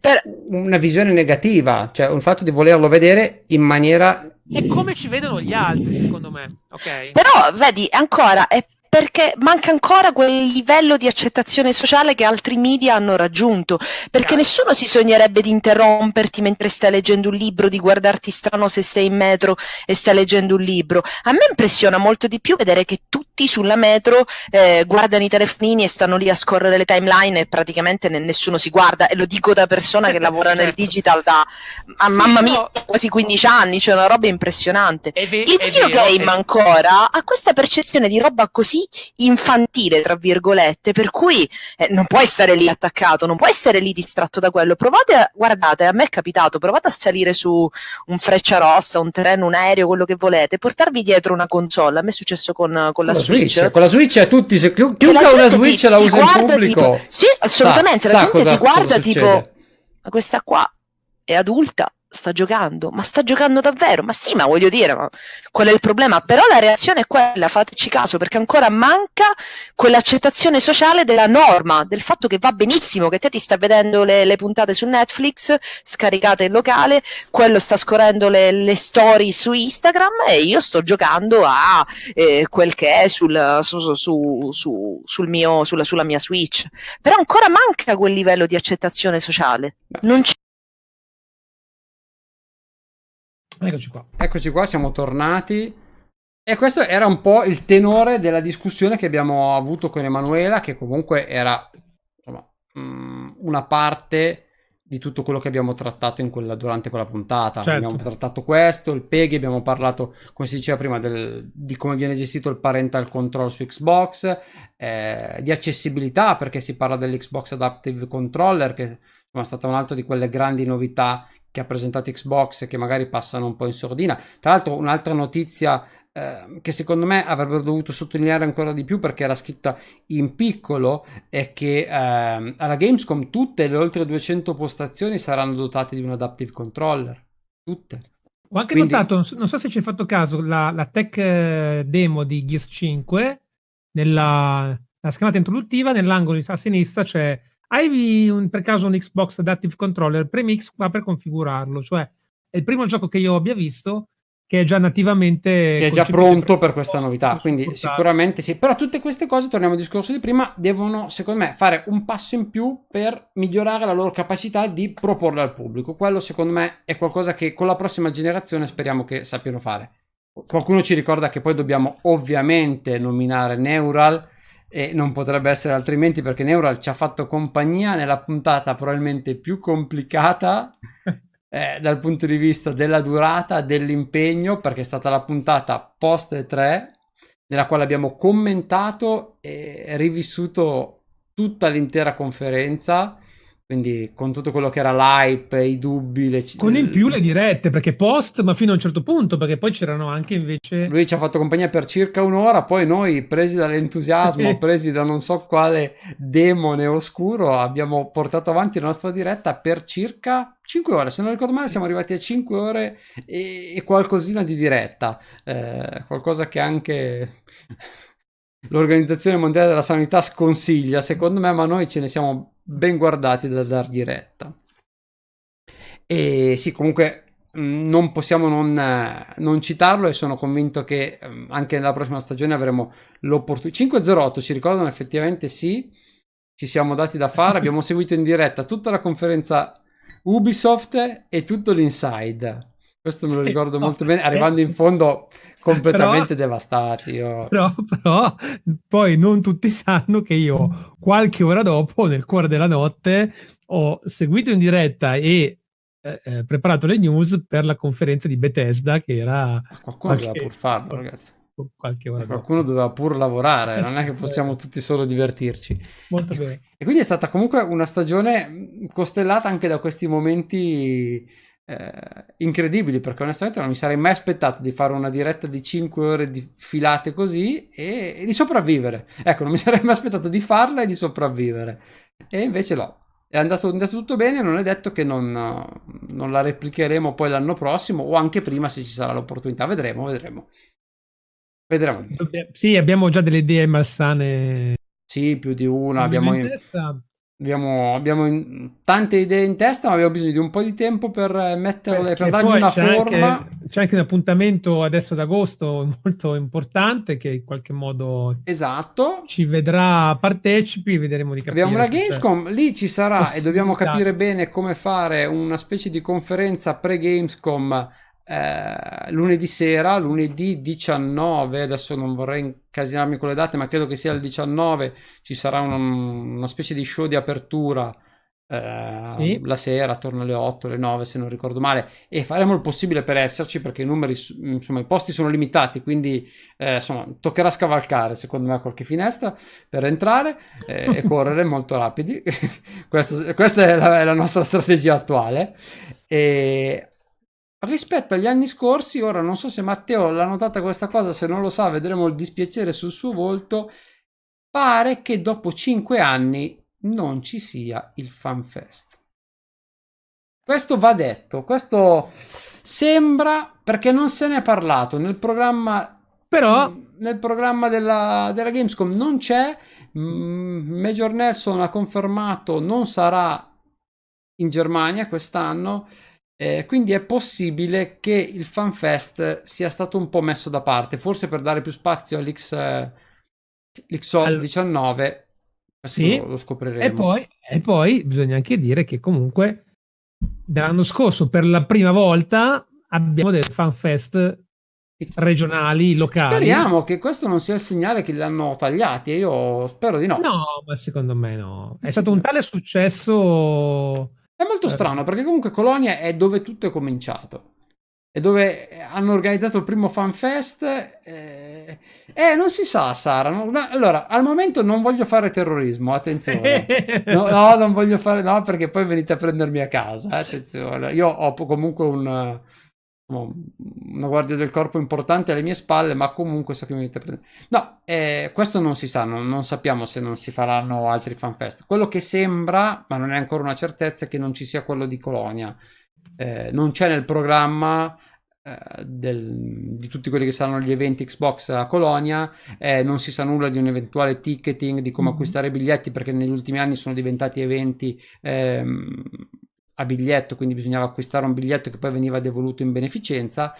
una visione negativa, cioè un fatto di volerlo vedere in maniera...
E come ci vedono gli altri, secondo me. Okay.
Però, vedi, ancora è perché manca ancora quel livello di accettazione sociale che altri media hanno raggiunto, perché nessuno si sognerebbe di interromperti mentre stai leggendo un libro, di guardarti strano se sei in metro e stai leggendo un libro. A me impressiona molto di più vedere che tutti sulla metro eh, guardano i telefonini e stanno lì a scorrere le timeline e praticamente nessuno si guarda, e lo dico da persona che lavora nel certo. digital da, ah, mamma mia, quasi 15 anni, cioè una roba impressionante. Ve- Il videogame ancora ha questa percezione di roba così infantile, tra virgolette, per cui eh, non puoi stare lì attaccato, non puoi stare lì distratto da quello. Provate, a, guardate, a me è capitato, provate a salire su un freccia rossa, un treno, un aereo, quello che volete, portarvi dietro una console. A me è successo con, con la, la Switch.
Switch. Con la Switch a tutti, se chi, chiunque una Switch ti, la usa in pubblico.
Tipo, sì, assolutamente, sa, la gente ti guarda tipo, ma questa qua è adulta sta giocando, ma sta giocando davvero? Ma sì, ma voglio dire, ma qual è il problema? Però la reazione è quella, fateci caso, perché ancora manca quell'accettazione sociale della norma, del fatto che va benissimo, che te ti sta vedendo le, le puntate su Netflix, scaricate in locale, quello sta scorrendo le, le storie su Instagram e io sto giocando a eh, quel che è sul, su, su, su, sul mio, sulla, sulla mia Switch. Però ancora manca quel livello di accettazione sociale. Non c'è
Eccoci qua.
Eccoci qua, siamo tornati. E questo era un po' il tenore della discussione che abbiamo avuto con Emanuela, che comunque era insomma, mm, una parte di tutto quello che abbiamo trattato quella, durante quella puntata. Certo. Abbiamo trattato questo, il PEGI, abbiamo parlato, come si diceva prima, del, di come viene gestito il parental control su Xbox, eh, di accessibilità, perché si parla dell'Xbox Adaptive Controller, che insomma, è stata un'altra di quelle grandi novità che ha presentato Xbox che magari passano un po' in sordina. Tra l'altro, un'altra notizia eh, che secondo me avrebbero dovuto sottolineare ancora di più perché era scritta in piccolo è che eh, alla Gamescom tutte le oltre 200 postazioni saranno dotate di un adaptive controller. Tutte.
Ho anche Quindi... notato, non so se ci hai fatto caso, la, la tech eh, demo di Gears 5, nella schermata introduttiva, nell'angolo a sinistra c'è hai un, per caso un Xbox Adaptive Controller? Premi X qua per configurarlo, cioè è il primo gioco che io abbia visto che è già nativamente
che è già pronto per, questa novità quindi sicuramente sì. Però tutte queste cose torniamo al discorso di prima devono secondo me fare un passo in più per migliorare la loro capacità di proporle al pubblico. Quello secondo me è qualcosa che con la prossima generazione speriamo che sappiano fare. Qualcuno ci ricorda che poi dobbiamo ovviamente nominare Neural e non potrebbe essere altrimenti perché Neural ci ha fatto compagnia nella puntata probabilmente più complicata eh, dal punto di vista della durata, dell'impegno, perché è stata la puntata post 3 nella quale abbiamo commentato e rivissuto tutta l'intera conferenza quindi con tutto quello che era l'hype, i dubbi, le...
con in più le dirette, perché post, ma fino a un certo punto, perché poi c'erano anche invece.
Lui ci ha fatto compagnia per circa un'ora, poi noi, presi dall'entusiasmo, presi da non so quale demone oscuro, abbiamo portato avanti la nostra diretta per circa 5 ore. Se non ricordo male, siamo arrivati a 5 ore e, e qualcosina di diretta. Eh, qualcosa che anche. L'Organizzazione Mondiale della Sanità sconsiglia, secondo me, ma noi ce ne siamo ben guardati da dargli retta. E sì, comunque mm, non possiamo non, non, citarlo e sono convinto che mm, anche nella prossima stagione avremo l'opportunità. 508 ci ricordano effettivamente sì, ci siamo dati da fare, abbiamo seguito in diretta tutta la conferenza Ubisoft e tutto l'inside. Questo me lo ricordo sì, molto no, bene, arrivando in fondo completamente però, devastati. Io...
Però, però, poi non tutti sanno che io qualche ora dopo, nel cuore della notte, ho seguito in diretta e eh, eh preparato le news per la conferenza di Bethesda che era...
Qualcuno qualche... doveva pur farlo, ragazzi.
Qualche ora
qualcuno dopo. doveva pur lavorare, non è che possiamo tutti solo divertirci.
Molto bene.
E quindi è stata comunque una stagione costellata anche da questi momenti eh, incredibili perché onestamente non mi sarei mai aspettato di fare una diretta di 5 ore di filate così e, e, di sopravvivere. Ecco, non mi sarei mai aspettato di farla e di sopravvivere. E invece no. È andato, è andato tutto bene, non è detto che non, non, la replicheremo poi l'anno prossimo o anche prima se ci sarà l'opportunità. Vedremo, vedremo. Vedremo.
Sì, abbiamo già delle idee malsane.
Sì, più di una. Abbiamo in testa Abbiamo, abbiamo tante idee in testa, ma abbiamo bisogno di un po' di tempo per metterle, Perché per dargli una c'è forma.
Anche, c'è anche un appuntamento adesso ad agosto molto importante che in qualche modo
esatto.
ci vedrà partecipi, vedremo di capire.
Abbiamo la Gamescom, lì ci sarà e dobbiamo capire bene come fare una specie di conferenza pre-Gamescom eh, lunedì sera, lunedì 19, adesso non vorrei incasinarmi con le date, ma credo che sia il 19, ci sarà una, una specie di show di apertura eh, sì. la sera, attorno alle 8, alle 9 se non ricordo male, e faremo il possibile per esserci perché i numeri, insomma i posti sono limitati, quindi eh, insomma toccherà scavalcare secondo me qualche finestra per entrare eh, e correre molto rapidi, Questo, questa è la, è la nostra strategia attuale. E Rispetto agli anni scorsi, ora non so se Matteo l'ha notata questa cosa, se non lo sa vedremo il dispiacere sul suo volto, pare che dopo cinque anni non ci sia il FanFest. questo va detto, questo sembra perché non se ne è parlato nel programma
però
nel programma della, della Gamescom. Non c'è. Mm, Major Nelson ha confermato non sarà in Germania quest'anno eh, quindi è possibile che il FanFest sia stato un po' messo da parte forse per dare più spazio all'X eh, l'XO19
sì,
lo, lo scopriremo
e poi, e poi bisogna anche dire che comunque dall'anno scorso per la prima volta abbiamo del fanfest regionali, locali.
Speriamo che questo non sia il segnale che li hanno tagliati. Io spero di no.
No, ma secondo me no. È stato un tale successo.
È molto eh. strano perché comunque Colonia è dove tutto è cominciato. È dove hanno organizzato il primo fanfest. Eh, eh non si sa, Sara. No, allora, al momento non voglio fare terrorismo, attenzione. No, no, non voglio fare, no, perché poi venite a prendermi a casa. Attenzione. Io ho comunque un una guardia del corpo importante alle mie spalle, ma comunque so che mi venite a prendere. No, eh, questo non si sa, non, non, sappiamo se non si faranno altri fanfest. Quello che sembra, ma non è ancora una certezza, è che non ci sia quello di Colonia. Eh, non c'è nel programma eh, del, di tutti quelli che saranno gli eventi Xbox a Colonia, eh, non si sa nulla di un eventuale ticketing, di come mm-hmm. acquistare biglietti, perché negli ultimi anni sono diventati eventi ehm, a biglietto, quindi bisognava acquistare un biglietto che poi veniva devoluto in beneficenza.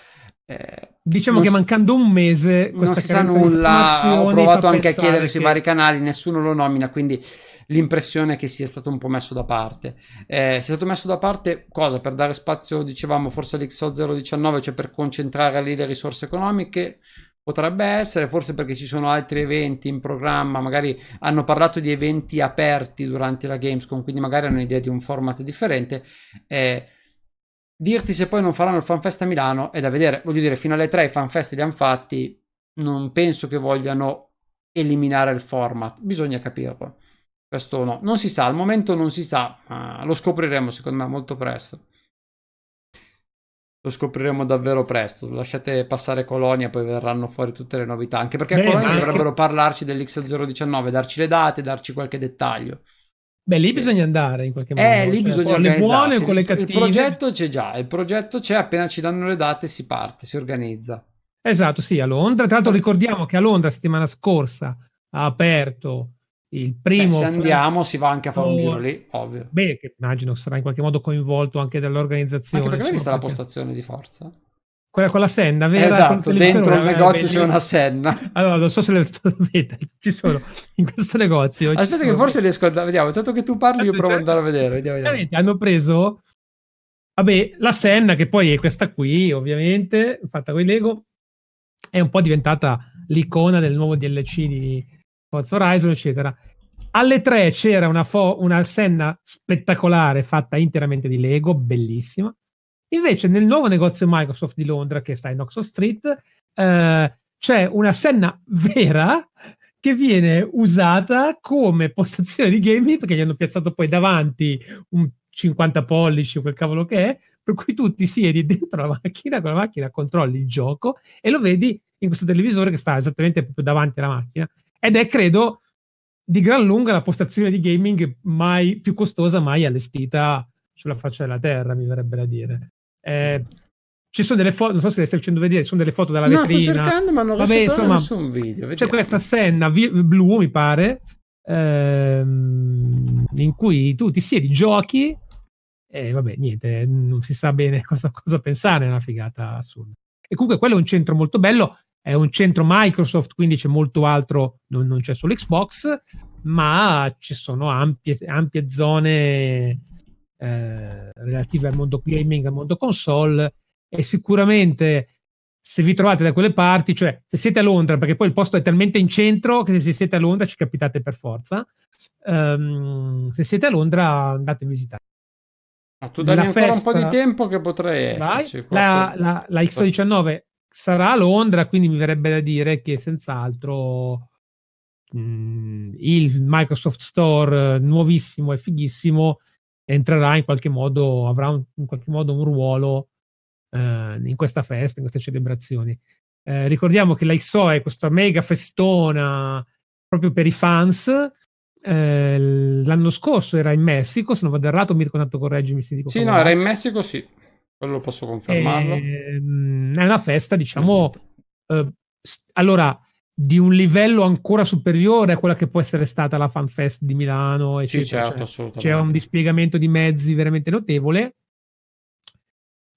Eh, diciamo che
si,
mancando un mese
non si sa nulla. Ho provato anche a chiedere che... sui vari canali, nessuno lo nomina, quindi l'impressione è che sia stato un po' messo da parte. Eh, sia stato messo da parte cosa? Per dare spazio, dicevamo, forse all'XO 019, cioè per concentrare lì le risorse economiche. Potrebbe essere, forse perché ci sono altri eventi in programma, magari hanno parlato di eventi aperti durante la Gamescom, quindi magari hanno idea di un format differente. Eh, dirti se poi non faranno il FanFest a Milano è da vedere. Voglio dire, fino alle 3 i FanFest li hanno fatti, non penso che vogliano eliminare il format, bisogna capirlo. Questo no, non si sa, al momento non si sa, ma lo scopriremo secondo me molto presto. Lo scopriremo davvero presto. Lasciate passare Colonia, poi verranno fuori tutte le novità. Anche perché Beh, Colonia anche... dovrebbero parlarci dell'X019, darci le date, darci qualche dettaglio.
Beh, lì bisogna andare in qualche modo.
Eh, lì cioè, bisogna con le buone o
con le cattive.
Il progetto c'è già, il progetto c'è, appena ci danno le date si parte, si organizza.
Esatto, sì, a Londra. Tra l'altro ricordiamo che a Londra settimana scorsa ha aperto il primo... Beh,
se andiamo si va anche a fare un giro lì, ovvio.
Beh, che immagino sarà in qualche modo coinvolto anche dall'organizzazione.
Anche perché l'hai vista perché... la postazione di forza?
Quella con la senna, vera?
Esatto, dentro il negozio c'è una senna.
Allora, non so se le vedete, ci sono in questo negozio.
Aspetta che forse riesco a... Vediamo, tanto che tu parli io provo ad andare a vedere. Vediamo, vediamo.
Hanno preso, vabbè, la senna che poi è questa qui, ovviamente, fatta con i Lego, è un po' diventata l'icona del nuovo DLC di Forza Horizon, eccetera. Alle tre c'era una, fo- una senna spettacolare fatta interamente di Lego, bellissima. Invece nel nuovo negozio Microsoft di Londra, che sta in Oxford Street, eh, c'è una senna vera che viene usata come postazione di gaming perché gli hanno piazzato poi davanti un 50 pollici o quel cavolo che è, per cui tu ti siedi dentro la macchina, con la macchina controlli il gioco e lo vedi in questo televisore che sta esattamente proprio davanti alla macchina. Ed è, credo, di gran lunga la postazione di gaming mai più costosa mai allestita sulla faccia della terra, mi verrebbe da dire. Eh, ci sono delle foto, non so se le stai facendo vedere, ci sono delle foto dalla no, vetrina.
No, sto cercando, ma non Vabbè, insomma, nessun video. Vediamo.
C'è questa senna vi- blu, mi pare, ehm, in cui tu ti siedi, giochi e vabbè, niente, non si sa bene cosa, cosa pensare, è una figata assurda. E comunque quello è un centro molto bello è un centro Microsoft, quindi c'è molto altro, non, non c'è solo Xbox, ma ci sono ampie, ampie zone eh, relative al mondo gaming, al mondo console e sicuramente se vi trovate da quelle parti, cioè se siete a Londra, perché poi il posto è talmente in centro che se siete a Londra ci capitate per forza, um, se siete a Londra andate a visitare.
Ma tu dammi ancora festa... un po' di tempo che potrei esserci.
La, la, la X19 sarà a Londra, quindi mi verrebbe da dire che senz'altro mh, mm, il Microsoft Store nuovissimo e fighissimo entrerà in qualche modo, avrà un, in qualche modo un ruolo eh, in questa festa, in queste celebrazioni. Eh, ricordiamo che la XO è questa mega festona proprio per i fans. Eh, l'anno scorso era in Messico, se non vado errato, Mirko, tanto correggimi se dico
Sì, no, era in Messico, sì, quello posso confermarlo.
Ehm, è una festa, diciamo, eh, allora, di un livello ancora superiore a quella che può essere stata la FanFest di Milano, eccetera.
Sì, certo,
cioè, c'è un dispiegamento di mezzi veramente notevole.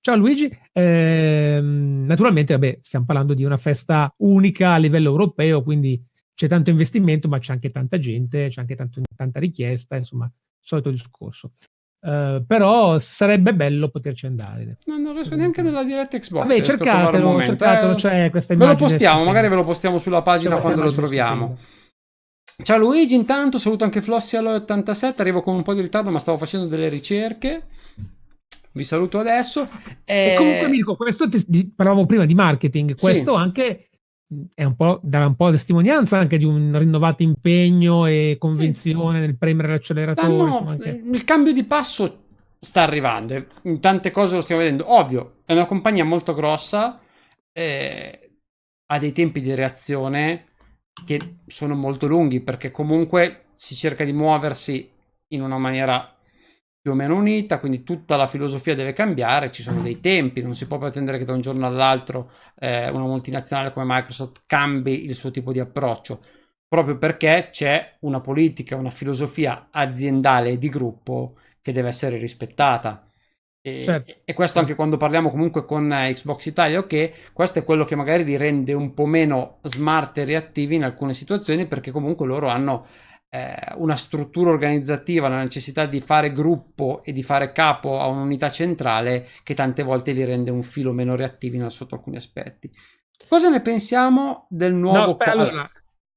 Ciao Luigi, eh, naturalmente vabbè, stiamo parlando di una festa unica a livello europeo, quindi c'è tanto investimento, ma c'è anche tanta gente, c'è anche tanto, tanta richiesta, insomma, solito discorso. Uh, però sarebbe bello poterci andare.
No, non riesco neanche nella diretta Xbox.
Vabbè, cercatelo, cercatelo, eh, c'è questa
immagine. Ve lo postiamo, magari ve lo postiamo sulla pagina quando lo troviamo. Ciao Luigi, intanto saluto anche Flossi all'87, arrivo con un po' di ritardo ma stavo facendo delle ricerche. Vi saluto adesso.
E, e comunque Mirko, questo ti, parlavamo prima di marketing, questo sì. anche un po', dà un po' testimonianza anche di un rinnovato impegno e convinzione sì. nel premere l'acceleratore. No,
anche... Il cambio di passo sta arrivando, in tante cose lo stiamo vedendo. Ovvio, è una compagnia molto grossa, eh, ha dei tempi di reazione che sono molto lunghi perché comunque si cerca di muoversi in una maniera più o meno unita, quindi tutta la filosofia deve cambiare, ci sono dei tempi, non si può pretendere che da un giorno all'altro eh, una multinazionale come Microsoft cambi il suo tipo di approccio, proprio perché c'è una politica, una filosofia aziendale e di gruppo che deve essere rispettata. E, certo. e, questo anche quando parliamo comunque con Xbox Italia, ok, questo è quello che magari li rende un po' meno smart e reattivi in alcune situazioni perché comunque loro hanno eh, una struttura organizzativa, la necessità di fare gruppo e di fare capo a un'unità centrale che tante volte li rende un filo meno reattivi sotto alcuni aspetti. Cosa ne pensiamo del nuovo... No,
aspetta, allora,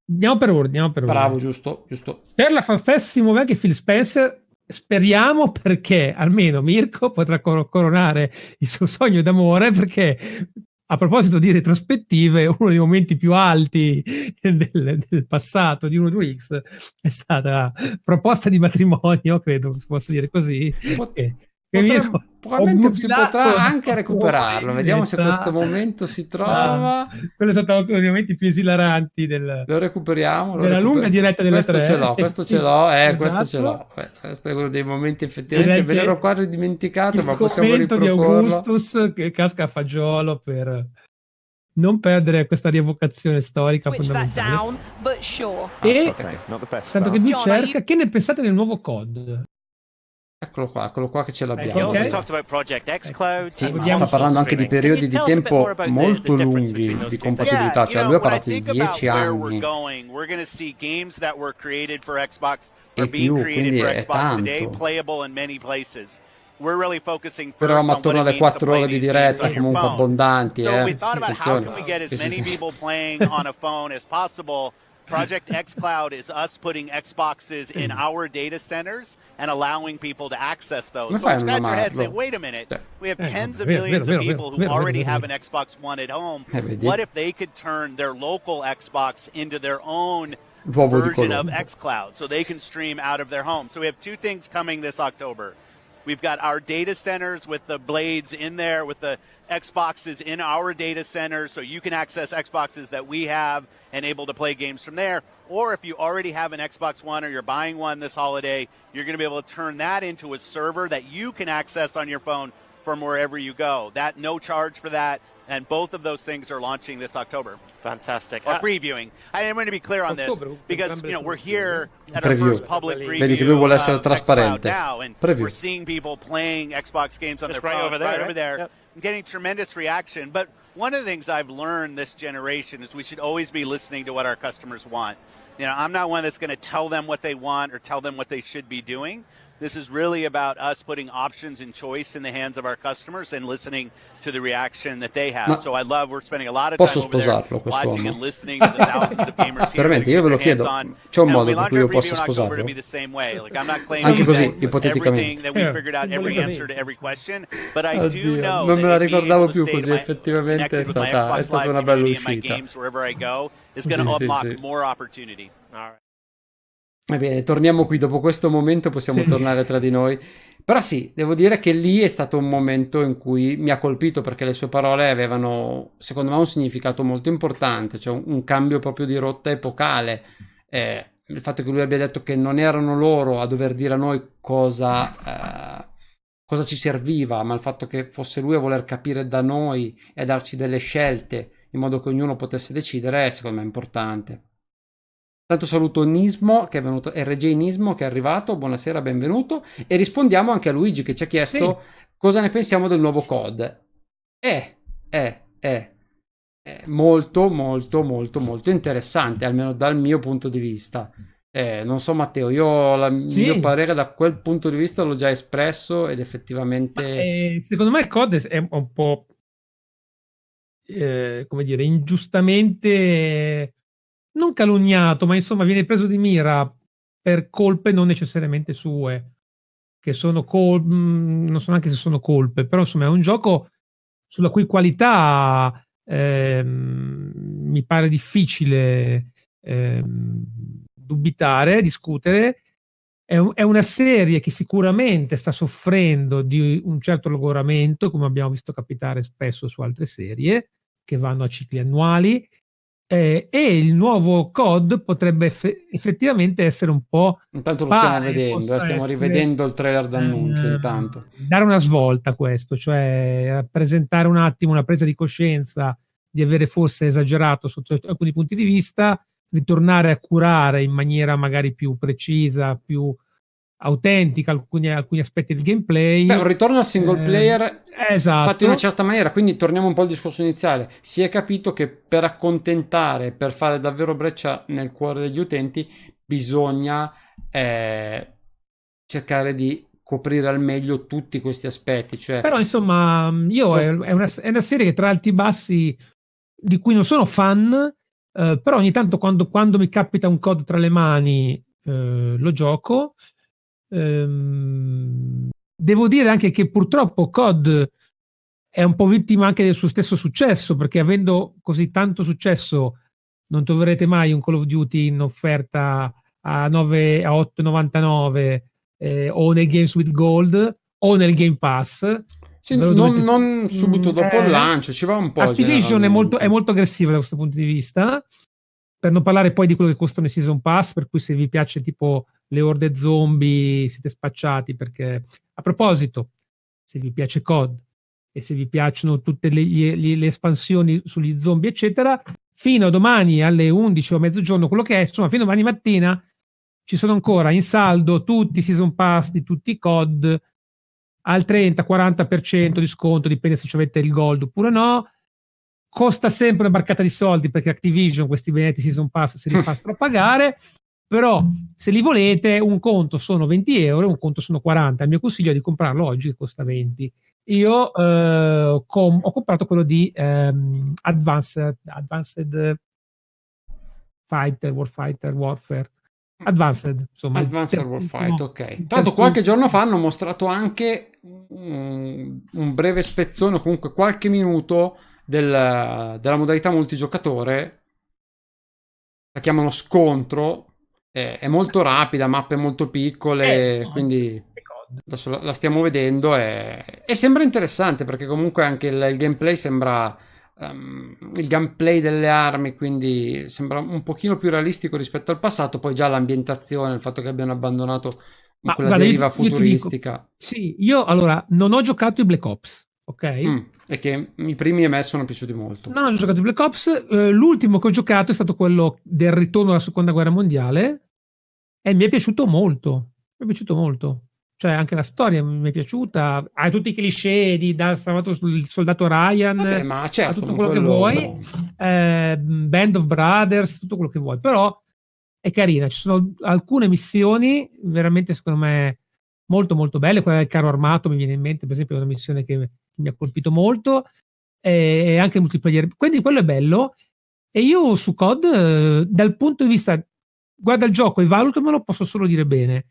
andiamo per ordine. Andiamo per ordine.
Bravo, giusto, giusto.
Per la FanFest si muove anche Phil Spencer speriamo perché almeno Mirko potrà coronare il suo sogno d'amore perché a proposito di retrospettive, uno dei momenti più alti del, del passato di 1-2X è stata proposta di matrimonio, credo si possa dire così.
Pot- Potremmo, probabilmente si potrà anche recuperarlo. Vediamo se questo momento si trova.
Ah, quello è stato uno dei momenti più esilaranti del,
lo recuperiamo.
Lo della recuper- lunga diretta delle
questo
tre.
Ce l'ho, questo ce l'ho, eh, esatto. questo ce l'ho. Questo è uno dei momenti effettivamente me l'ero quasi dimenticato, ma possiamo riproporlo.
di Augustus che casca a fagiolo per non perdere questa rievocazione storica fondamentale. Down, sure. E ah, tanto che lui cerca, che ne pensate del nuovo COD?
Eccolo qua, eccolo qua che ce l'abbiamo.
Okay.
Sì, ma sta parlando anche di periodi di tempo molto lunghi di compatibilità, cioè lui ha parlato di 10 anni. E più, quindi è tanto. Eravamo attorno alle 4 ore di diretta comunque abbondanti, eh. Attenzione.
Project X Cloud is us putting Xboxes in our data centers and allowing people to access those. But scratch your head and say, wait a minute, we have tens of millions of people who already have an Xbox One at home. What if they could turn their local Xbox into their own version of xCloud so they can stream out of their home? So we have two things coming this October. We've got our data centers with the blades in there, with the Xboxes in our data center, so you can access Xboxes that we have and able to play games from there. Or if you already have an Xbox One or you're buying one this holiday, you're going to be able to turn that into a server that you can access on your phone from wherever you go. That no charge for that and both of those things are launching this October.
Fantastic.
Or uh, previewing. I am going to be clear on this because you know we're here at our first public preview
essere trasparente.
now, and preview. we're seeing people playing Xbox games on
Just
their
right
phone
over there,
right,
right?
over there,
yep.
Getting tremendous reaction. But one of the things I've learned this generation is we should always be listening to what our customers want. You know, I'm not one that's going to tell them what they want or tell them what they should be doing. This is really about us putting options and choice in the hands of our customers and listening to the reaction that they have. Ma so I love we're spending a lot of time over there watching and listening to the thousands of gamers here.
Veramente, io ve lo chiedo. C'è un modo per cui io posso sposarlo.
Like, I'm not claiming
Anche così, ipoteticamente.
That we figured out every answer to every question, but I do know
non me la ricordavo più così, effettivamente è stata, è stata una bella uscita.
Is going to unlock more opportunity.
All right. Va bene, torniamo qui, dopo questo momento possiamo sì. tornare tra di noi. Però sì, devo dire che lì è stato un momento in cui mi ha colpito perché le sue parole avevano, secondo me, un significato molto importante, cioè un, un cambio proprio di rotta epocale. Eh, il fatto che lui abbia detto che non erano loro a dover dire a noi cosa, eh, cosa ci serviva, ma il fatto che fosse lui a voler capire da noi e a darci delle scelte in modo che ognuno potesse decidere, secondo me è importante. Tanto saluto Nismo che è venuto, RG Nismo che è arrivato, buonasera, benvenuto e rispondiamo anche a Luigi che ci ha chiesto sì. cosa ne pensiamo del nuovo COD. Eh, eh, eh, è molto, molto, molto, molto interessante, almeno dal mio punto di vista. Eh, non so Matteo, io il sì. mio parere da quel punto di vista l'ho già espresso ed effettivamente... Ma,
eh, secondo me il COD è un po', eh, come dire, ingiustamente non calunniato, ma insomma viene preso di mira per colpe non necessariamente sue, che sono colpe, mm, non so neanche se sono colpe, però insomma è un gioco sulla cui qualità ehm, mi pare difficile ehm, dubitare, discutere. È, un, è, una serie che sicuramente sta soffrendo di un certo logoramento, come abbiamo visto capitare spesso su altre serie, che vanno a cicli annuali eh, e il nuovo COD potrebbe eff- effettivamente essere un po'.
Intanto lo stiamo pare, vedendo, eh, stiamo essere, rivedendo il trailer d'annuncio. Eh, intanto
dare una svolta a questo, cioè presentare un attimo una presa di coscienza di avere forse esagerato sotto alcuni punti di vista, ritornare a curare in maniera magari più precisa, più autentica alcuni, alcuni aspetti del gameplay.
Beh, un ritorno al single eh, player eh, esatto. fatto in una certa maniera, quindi torniamo un po' al discorso iniziale. Si è capito che per accontentare, per fare davvero breccia nel cuore degli utenti, bisogna eh, cercare di coprire al meglio tutti questi aspetti. Cioè...
Però insomma, io cioè... è, una, è, una, serie che tra alti e bassi di cui non sono fan, eh, però ogni tanto quando, quando, mi capita un code tra le mani eh, lo gioco. Ehm, devo dire anche che purtroppo COD è un po' vittima anche del suo stesso successo, perché avendo così tanto successo non troverete mai un Call of Duty in offerta a, 9, a 8,99 eh, o nei Games with Gold o nel Game Pass.
Sì, non, dovete... non, subito dopo eh, il lancio, ci va un po'.
Activision è molto, è molto aggressiva da questo punto di vista. Per non parlare poi di quello che costano i Season Pass, per cui se vi piace tipo le orde zombie siete spacciati perché a proposito se vi piace COD e se vi piacciono tutte le, le, le espansioni sugli zombie eccetera fino a domani alle 11 o mezzogiorno quello che è insomma fino a domani mattina ci sono ancora in saldo tutti i season pass di tutti i COD al 30-40% di sconto dipende se avete il gold oppure no costa sempre una barcata di soldi perché Activision questi benedetti season pass se li fa pagare però se li volete un conto sono 20 euro un conto sono 40 il mio consiglio è di comprarlo oggi che costa 20 io eh, com- ho comprato quello di ehm, Advanced, Advanced Fighter Warfighter Warfare. Advanced insomma
Advanced per, Warfighter no, ok. tanto qualche giorno fa hanno mostrato anche un, un breve spezzone comunque qualche minuto del, della modalità multigiocatore la chiamano scontro è, è molto rapida, mappe molto piccole, eh, quindi adesso la, la, stiamo vedendo e, e, sembra interessante perché comunque anche il, il gameplay sembra um, il gameplay delle armi, quindi sembra un pochino più realistico rispetto al passato, poi già l'ambientazione, il fatto che abbiano abbandonato Ma quella guarda, deriva io, futuristica.
Io dico, sì, io allora non ho giocato i Black Ops, ok? Mm,
e che i primi a me sono piaciuti molto.
No, ho giocato Black Ops. Eh, l'ultimo che ho giocato è stato quello del ritorno alla seconda guerra mondiale, e mi è piaciuto molto. Mi è piaciuto molto. Cioè, anche la storia mi è piaciuta. Hai tutti i cliché di da salvato il soldato Ryan.
Vabbè, ma certo,
tutto quello, quello, che vuoi. Eh, Band of Brothers, tutto quello che vuoi. Però è carina. Ci sono alcune missioni veramente, secondo me, molto, molto belle. Quella del carro armato mi viene in mente, per esempio, è una missione che mi ha colpito molto. E anche il multiplayer. Quindi quello è bello. E io su COD, eh, dal punto di vista guarda il gioco e valutamelo, posso solo dire bene.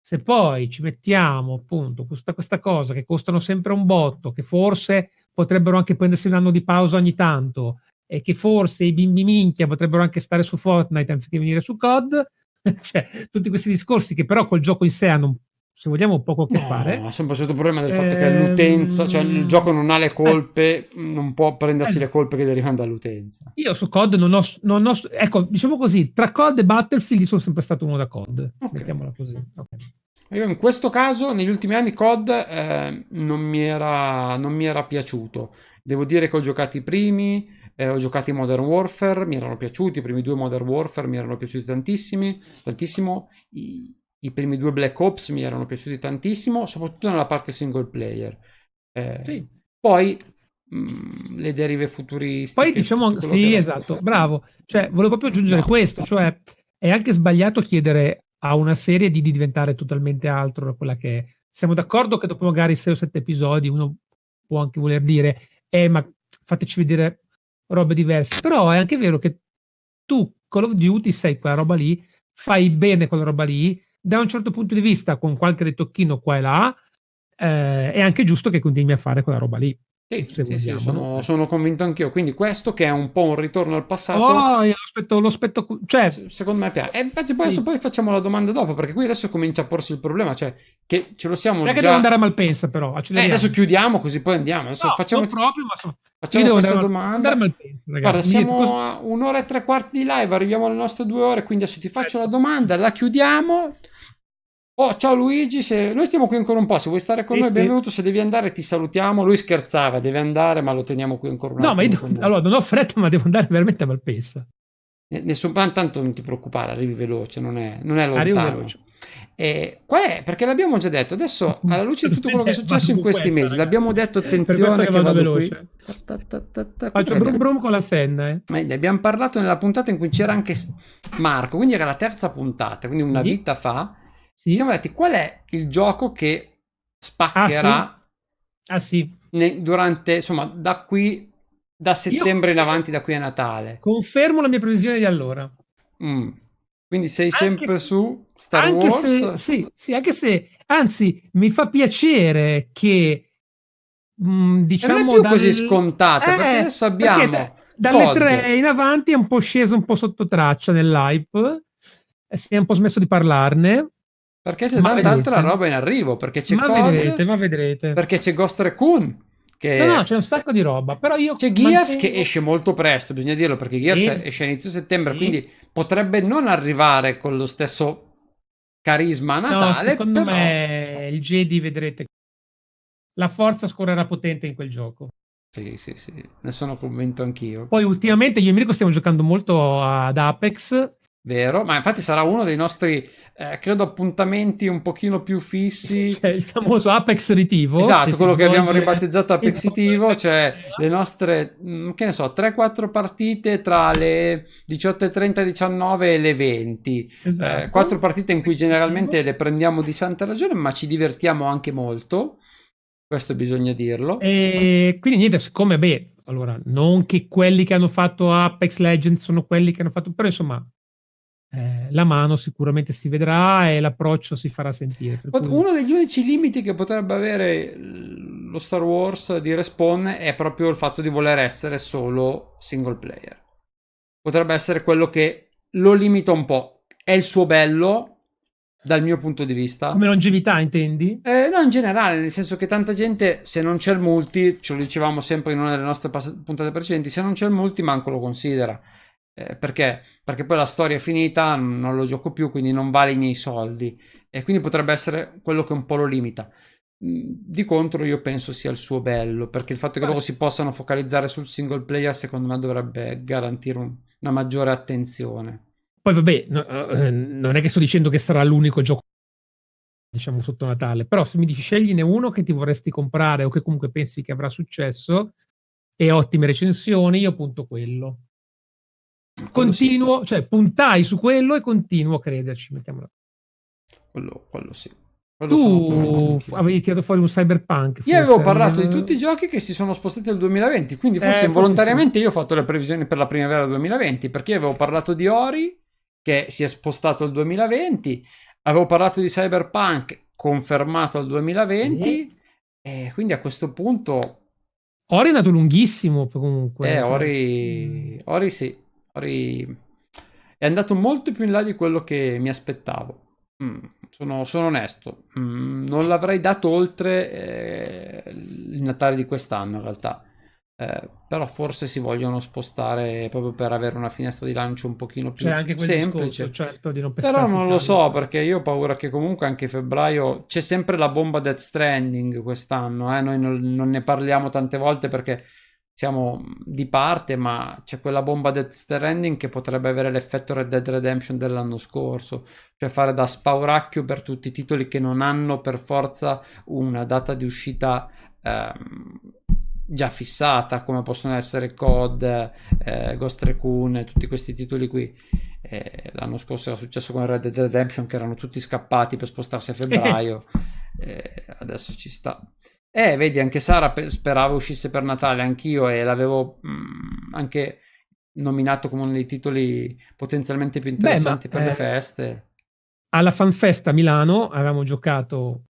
Se poi ci mettiamo appunto questa, questa cosa che costano sempre un botto, che forse potrebbero anche prendersi un anno di pausa ogni tanto, e che forse i bimbi minchia potrebbero anche stare su Fortnite anziché venire su COD, cioè tutti questi discorsi che però col gioco in sé hanno se vogliamo poco a che
no,
fare.
Ha sempre il problema del fatto che l'utenza, cioè il ehm, gioco non ha le eh. colpe, eh, non può prendersi eh, le colpe che derivano dall'utenza.
Io su COD non ho, non ho, ecco, diciamo così, tra COD e Battlefield sono sempre stato uno da COD, okay. mettiamola così. Okay.
Io in questo caso, negli ultimi anni, COD eh, non, mi era, non mi era piaciuto. Devo dire che ho giocato i primi, eh, ho giocato i Modern Warfare, mi erano piaciuti, i primi due Modern Warfare mi erano piaciuti tantissimi, tantissimo. I, i primi due Black Ops mi erano piaciuti tantissimo, soprattutto nella parte single player. Eh, sì. Poi mh, mm, le derive futuristiche.
Poi diciamo, sì, esatto, bravo. Cioè, volevo proprio aggiungere no. questo, cioè è anche sbagliato chiedere a una serie di, di diventare totalmente altro da quella che è. Siamo d'accordo che dopo magari 6 o 7 episodi uno può anche voler dire, eh, ma fateci vedere robe diverse. Però è anche vero che tu, Call of Duty, sei quella roba lì, fai bene quella roba lì, da un certo punto di vista, con qualche ritocchino qua e là, eh, è anche giusto che continui a fare quella roba lì.
Sì, sì, sì, sono, sono, convinto anch'io. Quindi questo che è un po' un ritorno al passato.
Oh, l'aspetto, l'aspetto cioè...
Secondo me piace. E invece poi, adesso poi facciamo la domanda dopo, perché qui adesso comincia a porsi il problema, cioè che ce lo siamo
già...
che
devo andare a Malpensa però.
Eh, adesso chiudiamo così poi andiamo. Adesso
no,
facciamo,
proprio, ma so...
facciamo questa andare, domanda. Andare Malpensa, Guarda, siamo a un'ora e tre quarti di live, arriviamo alle nostre due ore, quindi adesso ti faccio la domanda, la chiudiamo. Oh, ciao Luigi, se... noi stiamo qui ancora un po', se vuoi stare con sì, noi, benvenuto, se devi andare ti salutiamo. Lui scherzava, deve andare, ma lo teniamo qui ancora un
attimo. No, ma io allora, non ho fretta, ma devo andare veramente a Malpensa.
Nessun tanto non ti preoccupare, arrivi veloce, non è, non è lontano. E qual è? Perché l'abbiamo già detto, adesso alla luce di tutto quello che è successo in questi questa, mesi, ragazzi. l'abbiamo detto attenzione che, che vado veloce.
Qui. Faccio brum brum con la senna. Eh.
Ne abbiamo parlato nella puntata in cui c'era anche Marco, quindi era la terza puntata, quindi una sì. vita fa sì. ci siamo detti qual è il gioco che spaccherà
ah, sì. Ah.
Ne, durante, insomma, da qui, da settembre Io... in avanti, da qui a Natale.
Confermo la mia previsione di allora.
Mm. Quindi sei sempre se, su Star anche Wars?
Se, sì, sì, anche se, anzi, mi fa piacere che, mh, mm, diciamo... Non
è più dal... così scontata, eh, perché adesso abbiamo... Perché
dalle COD. tre in avanti è un po' sceso un po' sotto traccia nell'hype, si è un po' smesso di parlarne.
Perché c'è ma tanta vedrete. altra roba in arrivo, perché c'è
ma
COD,
vedrete, ma vedrete.
perché c'è Ghost Recon, che...
No, no, c'è un sacco di roba, però io...
C'è Gears mantengo... che esce molto presto, bisogna dirlo, perché Gears sì. esce a inizio settembre, sì. quindi potrebbe non arrivare con lo stesso carisma a Natale, no,
secondo
però...
me il Jedi, vedrete, la forza scorrerà potente in quel gioco.
Sì, sì, sì, ne sono convinto anch'io.
Poi ultimamente io e Mirko stiamo giocando molto ad Apex
Vero, ma infatti sarà uno dei nostri, eh, credo, appuntamenti un pochino più fissi.
Cioè il famoso Apex Ritivo.
Esatto, quello che abbiamo ribattezzato Apex Ritivo, cioè le nostre, mm, che ne so, 3-4 partite tra le 18.30 19 e le 20. Esatto. Eh, 4 partite in cui generalmente le prendiamo di santa ragione, ma ci divertiamo anche molto. Questo bisogna dirlo.
E quindi niente, siccome, beh, allora, non che quelli che hanno fatto Apex Legends sono quelli che hanno fatto, però insomma eh, la mano sicuramente si vedrà e l'approccio si farà sentire.
Cui... Uno degli unici limiti che potrebbe avere lo Star Wars di Respawn è proprio il fatto di voler essere solo single player. Potrebbe essere quello che lo limita un po'. È il suo bello, dal mio punto di vista.
Come longevità intendi?
Eh, no, in generale, nel senso che tanta gente, se non c'è il multi, ce lo dicevamo sempre in una delle nostre puntate precedenti, se non c'è il multi manco lo considera. Eh, perché? Perché poi la storia è finita, non lo gioco più, quindi non vale i miei soldi. E quindi potrebbe essere quello che un po' lo limita. Mm, di contro, io penso sia il suo bello, perché il fatto che loro si possano focalizzare sul single player, secondo me, dovrebbe garantire un, una maggiore attenzione.
Poi, vabbè, no, eh, non è che sto dicendo che sarà l'unico gioco diciamo sotto Natale, però se mi dici scegliene uno che ti vorresti comprare o che comunque pensi che avrà successo e ottime recensioni, io appunto quello continuo, cioè puntai su quello e continuo a crederci, mettiamola.
Quello, quello sì.
Quello tu avevi tirato fuori un cyberpunk.
Io avevo parlato di tutti i giochi che si sono spostati al 2020, quindi forse eh, involontariamente forse sì. io ho fatto le previsioni per la primavera 2020, perché avevo parlato di Ori che si è spostato al 2020, avevo parlato di cyberpunk confermato al 2020 mm. e quindi a questo punto
Ori è andato lunghissimo comunque.
Eh, Ori, Ori sì. Ori è andato molto più in là di quello che mi aspettavo. Mm, sono, sono, onesto, mm, non l'avrei dato oltre eh, il Natale di quest'anno in realtà. Eh, però forse si vogliono spostare proprio per avere una finestra di lancio un pochino più anche semplice. Discorso,
certo, non
però non lo so perché io ho paura che comunque anche febbraio c'è sempre la bomba Death Stranding quest'anno. Eh? Noi non, non, ne parliamo tante volte perché siamo di parte, ma c'è quella bomba Death Stranding che potrebbe avere l'effetto Red Dead Redemption dell'anno scorso, cioè fare da spauracchio per tutti i titoli che non hanno per forza una data di uscita. Ehm, già fissata, come possono essere COD, eh, Ghost Recon, tutti questi titoli qui. Eh, l'anno scorso era successo con Red Dead Redemption che erano tutti scappati per spostarsi a febbraio. eh, adesso ci sta. Eh, vedi, anche Sara sperava uscisse per Natale, anch'io, e l'avevo mh, mm, anche nominato come uno dei titoli potenzialmente più interessanti Beh, ma, per le eh, feste.
Alla FanFest a Milano avevamo giocato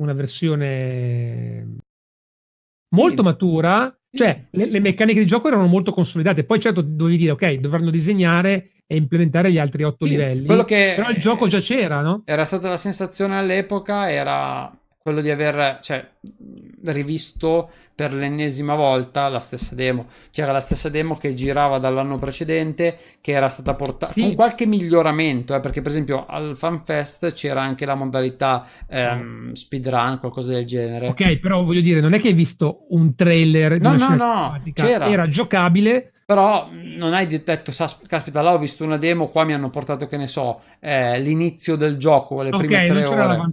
una versione molto sì. matura, cioè le, le, meccaniche di gioco erano molto consolidate. Poi certo dovevi dire, ok, dovranno disegnare e implementare gli altri otto sì, livelli.
Che,
però il gioco già c'era, no?
Era stata la sensazione all'epoca, era quello di aver cioè, rivisto per l'ennesima volta la stessa demo. C'era la stessa demo che girava dall'anno precedente, che era stata portata sì. con qualche miglioramento, eh, perché per esempio al FanFest c'era anche la modalità ehm, speedrun, qualcosa del genere.
Ok, però voglio dire, non è che hai visto un trailer
no, no, no, c'era.
era giocabile
però non hai detto, caspita, là ho visto una demo, qua mi hanno portato, che ne so, eh, l'inizio del gioco, le okay, prime tre ore.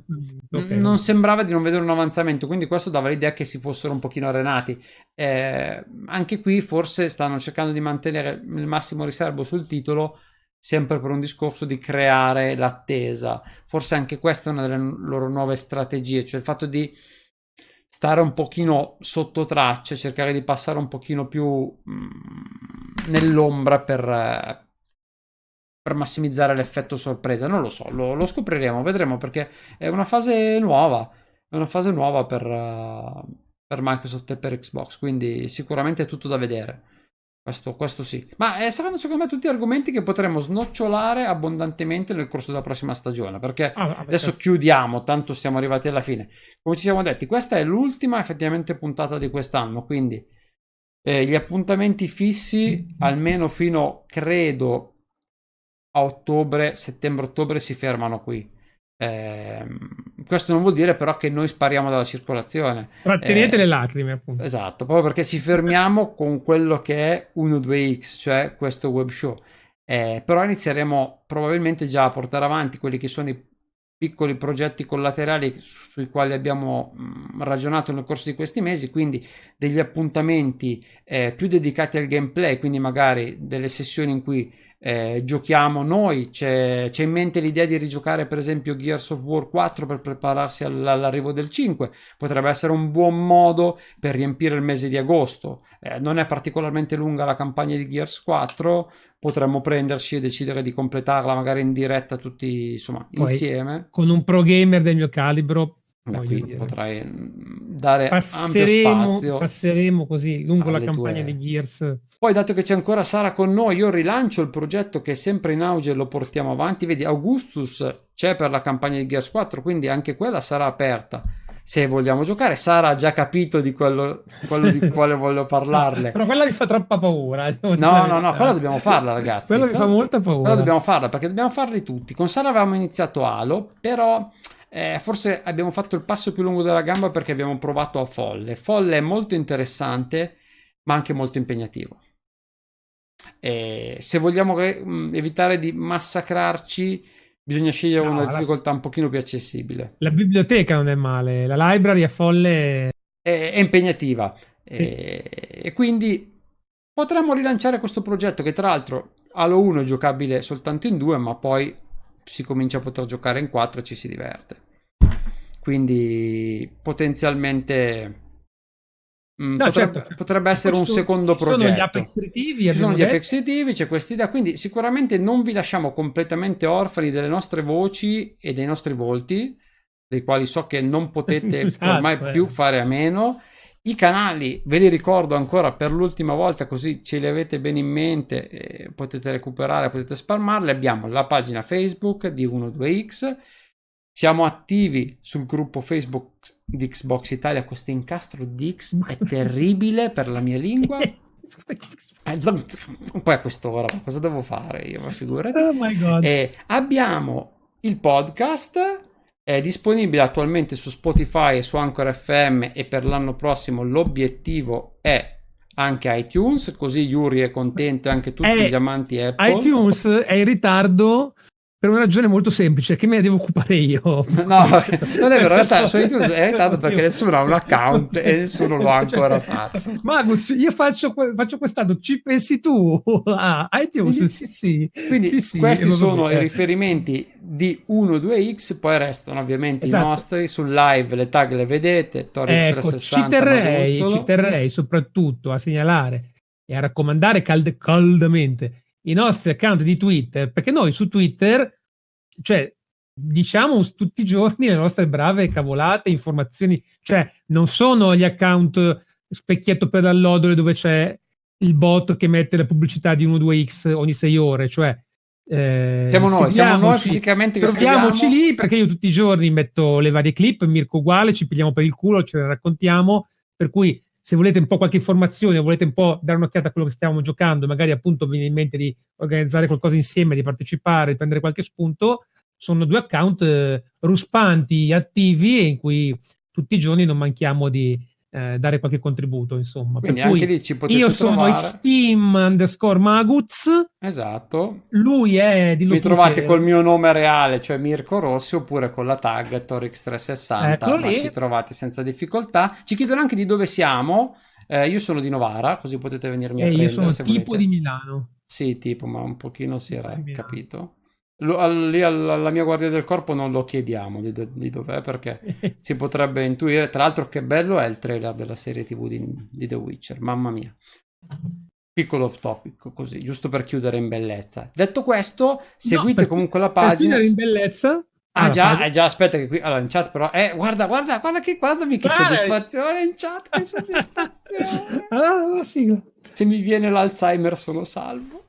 Okay. Non sembrava di non vedere un avanzamento, quindi questo dava l'idea che si fossero un pochino arenati. Eh, anche qui forse stanno cercando di mantenere il massimo riservo sul titolo, sempre per un discorso di creare l'attesa. Forse anche questa è una delle loro nuove strategie, cioè il fatto di stare un pochino sotto traccia, cercare di passare un pochino più mh, mm, nell'ombra per, per, massimizzare l'effetto sorpresa. Non lo so, lo, lo, scopriremo, vedremo perché è una fase nuova, è una fase nuova per, uh, per Microsoft e per Xbox, quindi sicuramente è tutto da vedere. Questo, questo, sì. Ma eh, saranno secondo me tutti argomenti che potremo snocciolare abbondantemente nel corso della prossima stagione. Perché ah, adesso certo. chiudiamo, tanto siamo arrivati alla fine. Come ci siamo detti, questa è l'ultima effettivamente puntata di quest'anno. Quindi eh, gli appuntamenti fissi, mm-hmm. almeno fino, credo, a ottobre, settembre-ottobre, si fermano qui. Eh, questo non vuol dire però che noi spariamo dalla circolazione.
Trattenete eh, le lacrime, appunto.
Esatto, proprio perché ci fermiamo con quello che è 1-2X, cioè questo web show. Eh, però inizieremo probabilmente già a portare avanti quelli che sono i piccoli progetti collaterali sui quali abbiamo mh, ragionato nel corso di questi mesi, quindi degli appuntamenti eh, più dedicati al gameplay, quindi magari delle sessioni in cui eh, giochiamo noi, c'è, c'è, in mente l'idea di rigiocare per esempio Gears of War 4 per prepararsi all'arrivo del 5, potrebbe essere un buon modo per riempire il mese di agosto, eh, non è particolarmente lunga la campagna di Gears 4, potremmo prenderci e decidere di completarla magari in diretta tutti insomma Poi, insieme.
Con un pro gamer del mio calibro
da qui potrai mm, dare passeremo, ampio spazio.
Passeremo così lungo la campagna tue... di Gears.
Poi, dato che c'è ancora Sara con noi, io rilancio il progetto che è sempre in auge e lo portiamo avanti. Vedi, Augustus c'è per la campagna di Gears 4, quindi anche quella sarà aperta. Se vogliamo giocare, Sara ha già capito di quello, quello di quale voglio parlarle.
Però quella mi fa troppa paura.
No, no, no, quella dobbiamo farla, ragazzi.
Quella mi fa molta paura.
Quella dobbiamo farla perché dobbiamo farli tutti. Con Sara avevamo iniziato Halo, però eh, forse abbiamo fatto il passo più lungo della gamba perché abbiamo provato a Folle. Folle è molto interessante, ma anche molto impegnativo. E se vogliamo re- mm, evitare di massacrarci, bisogna scegliere no, una difficoltà la... un pochino più accessibile.
La biblioteca non è male, la library a Folle
è, è impegnativa. Sì. E, e quindi potremmo rilanciare questo progetto che tra l'altro Halo 1 è giocabile soltanto in due, ma poi si comincia a poter giocare in 4 e ci si diverte. Quindi potenzialmente mm, no, potrebbe, certo. potrebbe, essere Questo, un secondo ci progetto. Sono
gli Creativi,
ci sono gli Apex Creativi, c'è questa idea, quindi sicuramente non vi lasciamo completamente orfani delle nostre voci e dei nostri volti, dei quali so che non potete esatto, ormai eh. più fare a meno I canali ve li ricordo ancora per l'ultima volta, così ce li avete bene in mente, e potete recuperare, potete spalmarli. Abbiamo la pagina Facebook di 12X, siamo attivi sul gruppo Facebook di Xbox Italia. Questo incastro di X è terribile per la mia lingua. Eh, poi a quest'ora cosa devo fare io? Ma figurati. Oh my God. E abbiamo il podcast è disponibile attualmente su Spotify e su Anchor FM e per l'anno prossimo l'obiettivo è anche iTunes, così Yuri è contento e anche tutti è, gli amanti Apple.
iTunes è in ritardo per una ragione molto semplice, che me ne devo occupare io.
No, non è vero, in realtà su YouTube è tanto perché nessuno ha un account e nessuno lo ha ancora fatto.
Magus, io faccio, faccio quest'anno, ci pensi tu a iTunes? Sì, sì.
Quindi
sì, sì,
questi sono i riferimenti di 1-2X, poi restano ovviamente esatto. i nostri sul live, le tag le vedete, Torix ecco, 360.
Ci terrei, ci terrei soprattutto a segnalare e a raccomandare calde, caldamente i nostri account di Twitter, perché noi su Twitter, cioè, diciamo tutti i giorni le nostre brave cavolate, informazioni, cioè, non sono gli account specchietto per l'allodole dove c'è il bot che mette la pubblicità di 1-2x ogni 6 ore, cioè
eh, siamo noi, siamo noi fisicamente
che troviamoci lì perché io tutti i giorni metto le varie clip, Mirko uguale, ci pigliamo per il culo, ce le raccontiamo, per cui se volete un po' qualche informazione volete un po' dare un'occhiata a quello che stiamo giocando, magari appunto viene in mente di organizzare qualcosa insieme, di partecipare, di prendere qualche spunto, sono due account eh, ruspanti, attivi in cui tutti i giorni non manchiamo di eh, dare qualche contributo, insomma.
Quindi per anche lì ci potete
io trovare. sono xteam underscore maguz.
Esatto.
Lui è
di Mi trovate col mio nome reale, cioè Mirko Rossi, oppure con la tag Torix360, ecco ma ci trovate senza difficoltà. Ci chiedono anche di dove siamo. Eh, io sono di Novara, così potete venirmi a eh, prendere.
Io sono tipo volete. di Milano.
Sì, tipo, ma un pochino si era capito. Lì alla mia guardia del corpo non lo chiediamo di, di dov'è perché si potrebbe intuire. Tra l'altro, che bello è il trailer della serie TV di, di The Witcher, mamma mia. Piccolo off topic, così, giusto per chiudere in bellezza. Detto questo, seguite no, comunque la pagina. Per
in bellezza.
Ah, ah già, eh, già, aspetta che qui, allora in chat però, eh, guarda, guarda, guarda che, guardami che Guarda. soddisfazione in chat, che soddisfazione.
ah, la sigla.
Se mi viene l'Alzheimer sono salvo.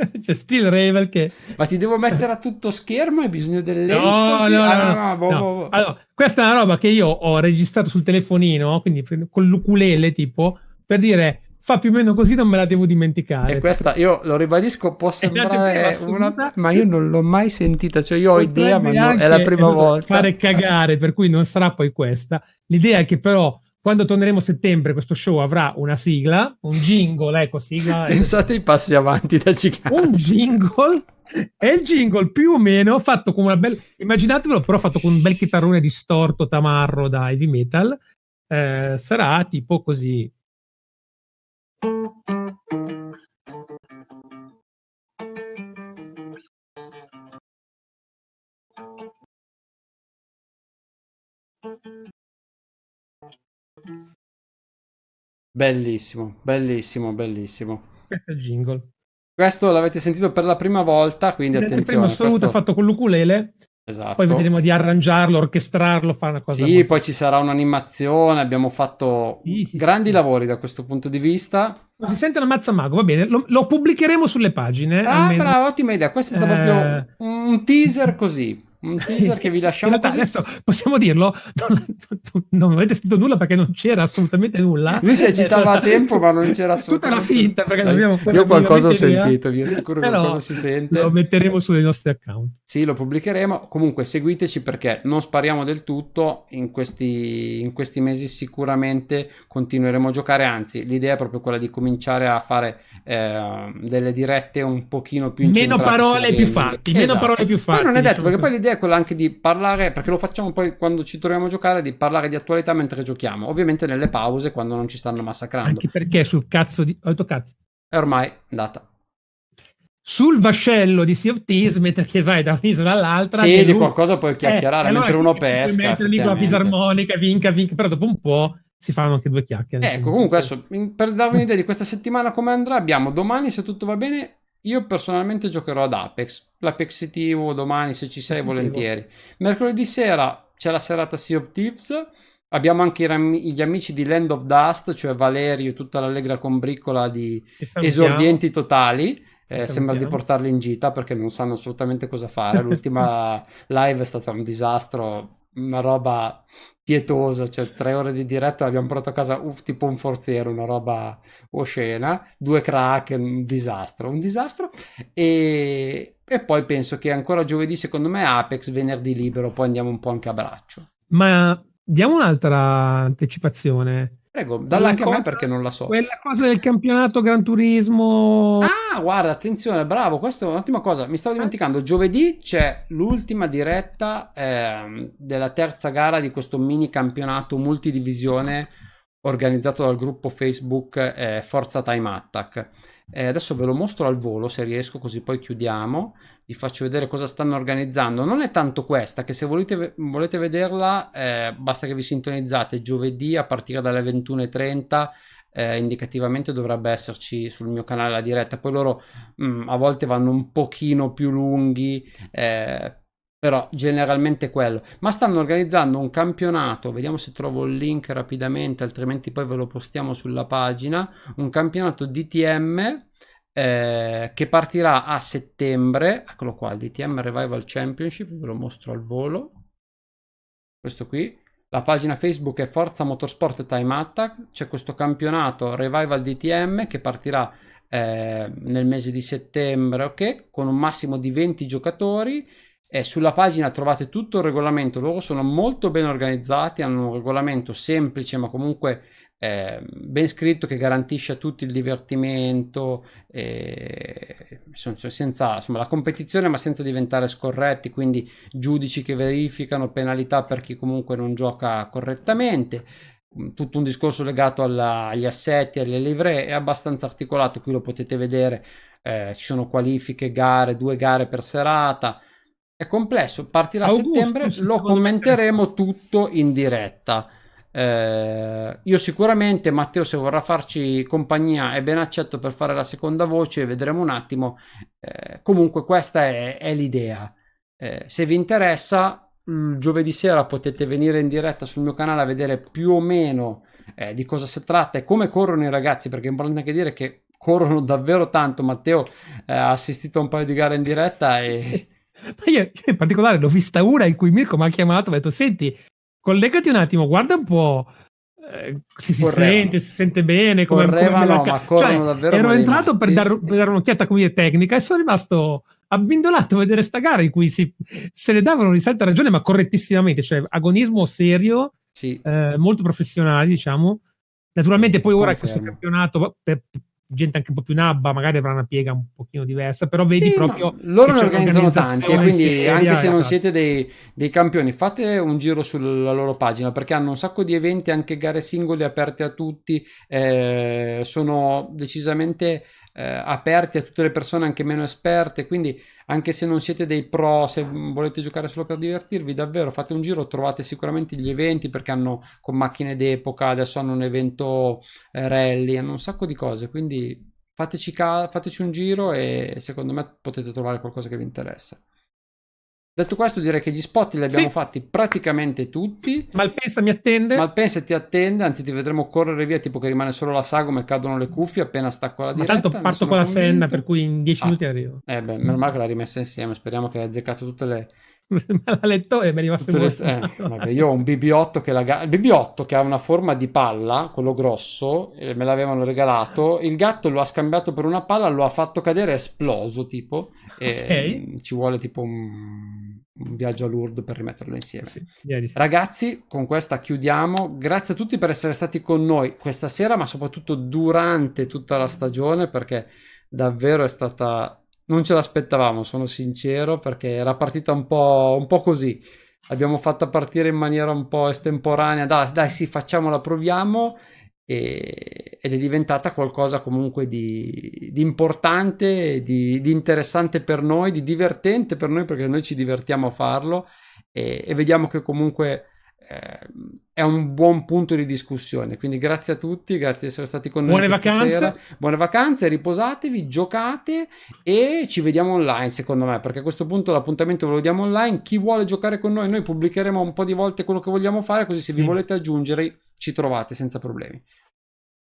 C'è Steel Ravel che...
Ma ti devo mettere a tutto schermo? Hai bisogno dell'enfasi?
No, no, ah, no, no, boh, no. Boh. Allora, questa è una roba che io ho registrato sul telefonino, quindi con l'ukulele tipo, per dire fa più o meno così, non me la devo dimenticare.
E questa, io lo ribadisco, può sembrare una... Ma io non l'ho mai sentita, cioè io ho idea, ma no, è la prima volta.
Fare cagare, per cui non sarà poi questa. L'idea è che però quando torneremo a settembre questo show avrà una sigla, un jingle, ecco sigla.
Pensate ai passi avanti da gigante.
Un jingle e il jingle più o meno fatto con una bella... Immaginatevelo però fatto con un bel chitarrone distorto tamarro da heavy metal. Eh, sarà tipo così.
Bellissimo, bellissimo, bellissimo.
Questo è il jingle.
Questo l'avete sentito per la prima volta, quindi Vedete attenzione.
Prima solo questo... fatto con l'ukulele. Esatto. Poi vedremo di arrangiarlo, orchestrarlo, fare una cosa.
Sì, molto... poi ci sarà un'animazione. Abbiamo fatto sì, sì, grandi sì. lavori da questo punto di vista.
Si sente una mazza mago, va bene. Lo, lo pubblicheremo sulle pagine.
Ah, bravo, ottima idea. Questo è stato eh... proprio un teaser così un teaser che vi lasciamo realtà,
adesso possiamo dirlo non, non, avete sentito nulla perché non c'era assolutamente nulla.
Lui si eccitava a tempo ma non c'era assolutamente
tutta la finta perché non
abbiamo io qualcosa ho sentito vi assicuro che qualcosa si sente.
lo metteremo sui nostri account.
Sì lo pubblicheremo. Comunque seguiteci perché non spariamo del tutto. In questi, in questi mesi sicuramente continueremo a giocare. Anzi l'idea è proprio quella di cominciare a fare eh, delle dirette un pochino più
meno parole più fatti esatto. meno parole più fatti
poi non è detto perché poi l'idea l'idea è quella anche di parlare, perché lo facciamo poi quando ci troviamo a giocare, di parlare di attualità mentre giochiamo. Ovviamente nelle pause quando non ci stanno massacrando.
Anche perché sul cazzo di... Autocazzo.
È ormai andata.
Sul vascello di Sea of Thieves, mentre che vai da un'isola all'altra...
Sì, di qualcosa puoi chiacchierare eh, mentre allora uno pesca.
Mentre lì con la fisarmonica, vinca, vinca, però dopo un po' si fanno anche due chiacchiere.
Ecco, comunque adesso, per darvi un'idea di questa settimana come andrà, abbiamo domani, se tutto va bene, io personalmente giocherò ad Apex, l'Apex TV domani se ci sei volentieri. Mercoledì sera c'è la serata Sea of Thieves, Abbiamo anche gli amici di Land of Dust, cioè Valerio e tutta l'allegra combriccola di esordienti totali. Eh, sembra di portarli in gita perché non sanno assolutamente cosa fare. L'ultima live è stata un disastro, una roba pietosa, cioè tre ore di diretta l'abbiamo portato a casa uff, tipo un forziere, una roba oscena, due crack, un disastro, un disastro e, e poi penso che ancora giovedì secondo me Apex, venerdì libero, poi andiamo un po' anche a braccio.
Ma diamo un'altra anticipazione.
Prego, dalla anche cosa, a me perché non la so.
Quella cosa del campionato Gran Turismo.
Ah, guarda, attenzione, bravo, questa è un'ottima cosa. Mi stavo dimenticando, giovedì c'è l'ultima diretta eh, della terza gara di questo mini campionato multidivisione organizzato dal gruppo Facebook eh, Forza Time Attack. Eh, adesso ve lo mostro al volo se riesco, così poi chiudiamo vi faccio vedere cosa stanno organizzando. Non è tanto questa, che se volete, volete vederla, eh, basta che vi sintonizzate giovedì a partire dalle 21.30. Eh, indicativamente dovrebbe esserci sul mio canale la diretta. Poi loro mh, mm, a volte vanno un pochino più lunghi, eh, però generalmente quello. Ma stanno organizzando un campionato, vediamo se trovo il link rapidamente, altrimenti poi ve lo postiamo sulla pagina. Un campionato DTM eh, che partirà a settembre. Eccolo qua, il DTM Revival Championship, ve lo mostro al volo. Questo qui. La pagina Facebook è Forza Motorsport Time Attack. C'è questo campionato Revival DTM che partirà eh, nel mese di settembre, ok? Con un massimo di 20 giocatori. E sulla pagina trovate tutto il regolamento. Loro sono molto ben organizzati, hanno un regolamento semplice ma comunque eh, ben scritto che garantisce a tutti il divertimento, eh, senza insomma, la competizione ma senza diventare scorretti, quindi giudici che verificano, penalità per chi comunque non gioca correttamente. Mm, tutto un discorso legato alla, agli assetti, alle livree, è abbastanza articolato, qui lo potete vedere, eh, ci sono qualifiche, gare, due gare per serata, è complesso, partirà a settembre, lo commenteremo tutto in diretta. Eh, io sicuramente Matteo se vorrà farci compagnia è ben accetto per fare la seconda voce vedremo un attimo. Eh, comunque questa è, è l'idea. Eh, se vi interessa giovedì sera potete venire in diretta sul mio canale a vedere più o meno eh, di cosa si tratta e come corrono i ragazzi perché è importante anche dire che corrono davvero tanto. Matteo eh, ha assistito a un paio di gare in diretta e
io, io in particolare l'ho vista una in cui Mirko mi ha chiamato e mi ha detto senti collegati un attimo, guarda un po'. Eh, se si Correva. sente, si sente bene. Come,
Correvano, come ma corrono cioè.
Ero entrato per dare, per dare, un'occhiata come dire, tecnica e sono rimasto abbindolato a vedere sta gara in cui si, se ne davano risalto a ragione, ma correttissimamente, cioè agonismo serio,
sì.
eh, molto professionale, diciamo. Naturalmente, poi ora questo campionato, per, gente anche un po' più nabba, magari avrà una piega un pochino diversa, però vedi sì, proprio...
Loro ne organizzano tanti, quindi seria, anche se non siete dei, dei, campioni, fate un giro sulla loro pagina, perché hanno un sacco di eventi, anche gare singole aperte a tutti, eh, sono decisamente eh, aperti a tutte le persone anche meno esperte, quindi anche se non siete dei pro, se volete giocare solo per divertirvi, davvero fate un giro, trovate sicuramente gli eventi perché hanno con macchine d'epoca, adesso hanno un evento eh, rally, hanno un sacco di cose, quindi fateci, ca- fateci un giro e secondo me potete trovare qualcosa che vi interessa. Detto questo, direi che gli spot li abbiamo sì. fatti praticamente tutti.
Malpensa mi attende.
Malpensa ti attende, anzi ti vedremo correre via, tipo che rimane solo la sagoma e cadono le cuffie appena stacco la diretta.
Ma tanto parto con la senna, per cui in 10 ah. minuti arrivo.
Eh beh, meno male che l'ha rimessa insieme, speriamo che hai azzeccato tutte le,
l'ha letto e mi è rimasto
le, eh, vabbè, io ho un BB8 che, la, il BB8 che ha una forma di palla quello grosso me l'avevano regalato. Il gatto lo ha scambiato per una palla lo ha fatto cadere è esploso tipo e okay. ci vuole tipo un, un, viaggio a Lourdes per rimetterlo insieme. Sì, ragazzi con questa chiudiamo. Grazie a tutti per essere stati con noi questa sera ma soprattutto durante tutta la stagione perché davvero è stata non ce l'aspettavamo, sono sincero, perché era partita un po', un po così. L'abbiamo fatta partire in maniera un po' estemporanea, dai, dai sì, facciamola, proviamo, e, ed è diventata qualcosa comunque di, di importante, di, di, interessante per noi, di divertente per noi, perché noi ci divertiamo a farlo, e, e vediamo che comunque eh, è un buon punto di discussione. Quindi grazie a tutti, grazie di essere stati con noi.
Buone vacanze.
Sera. Buone vacanze, riposatevi, giocate e ci vediamo online secondo me, perché a questo punto l'appuntamento ve lo diamo online. Chi vuole giocare con noi, noi pubblicheremo un po' di volte quello che vogliamo fare, così se sì. vi volete aggiungere ci trovate senza problemi.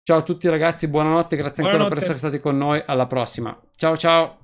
Ciao a tutti ragazzi, buonanotte, grazie buonanotte. ancora per essere stati con noi, alla prossima. Ciao ciao.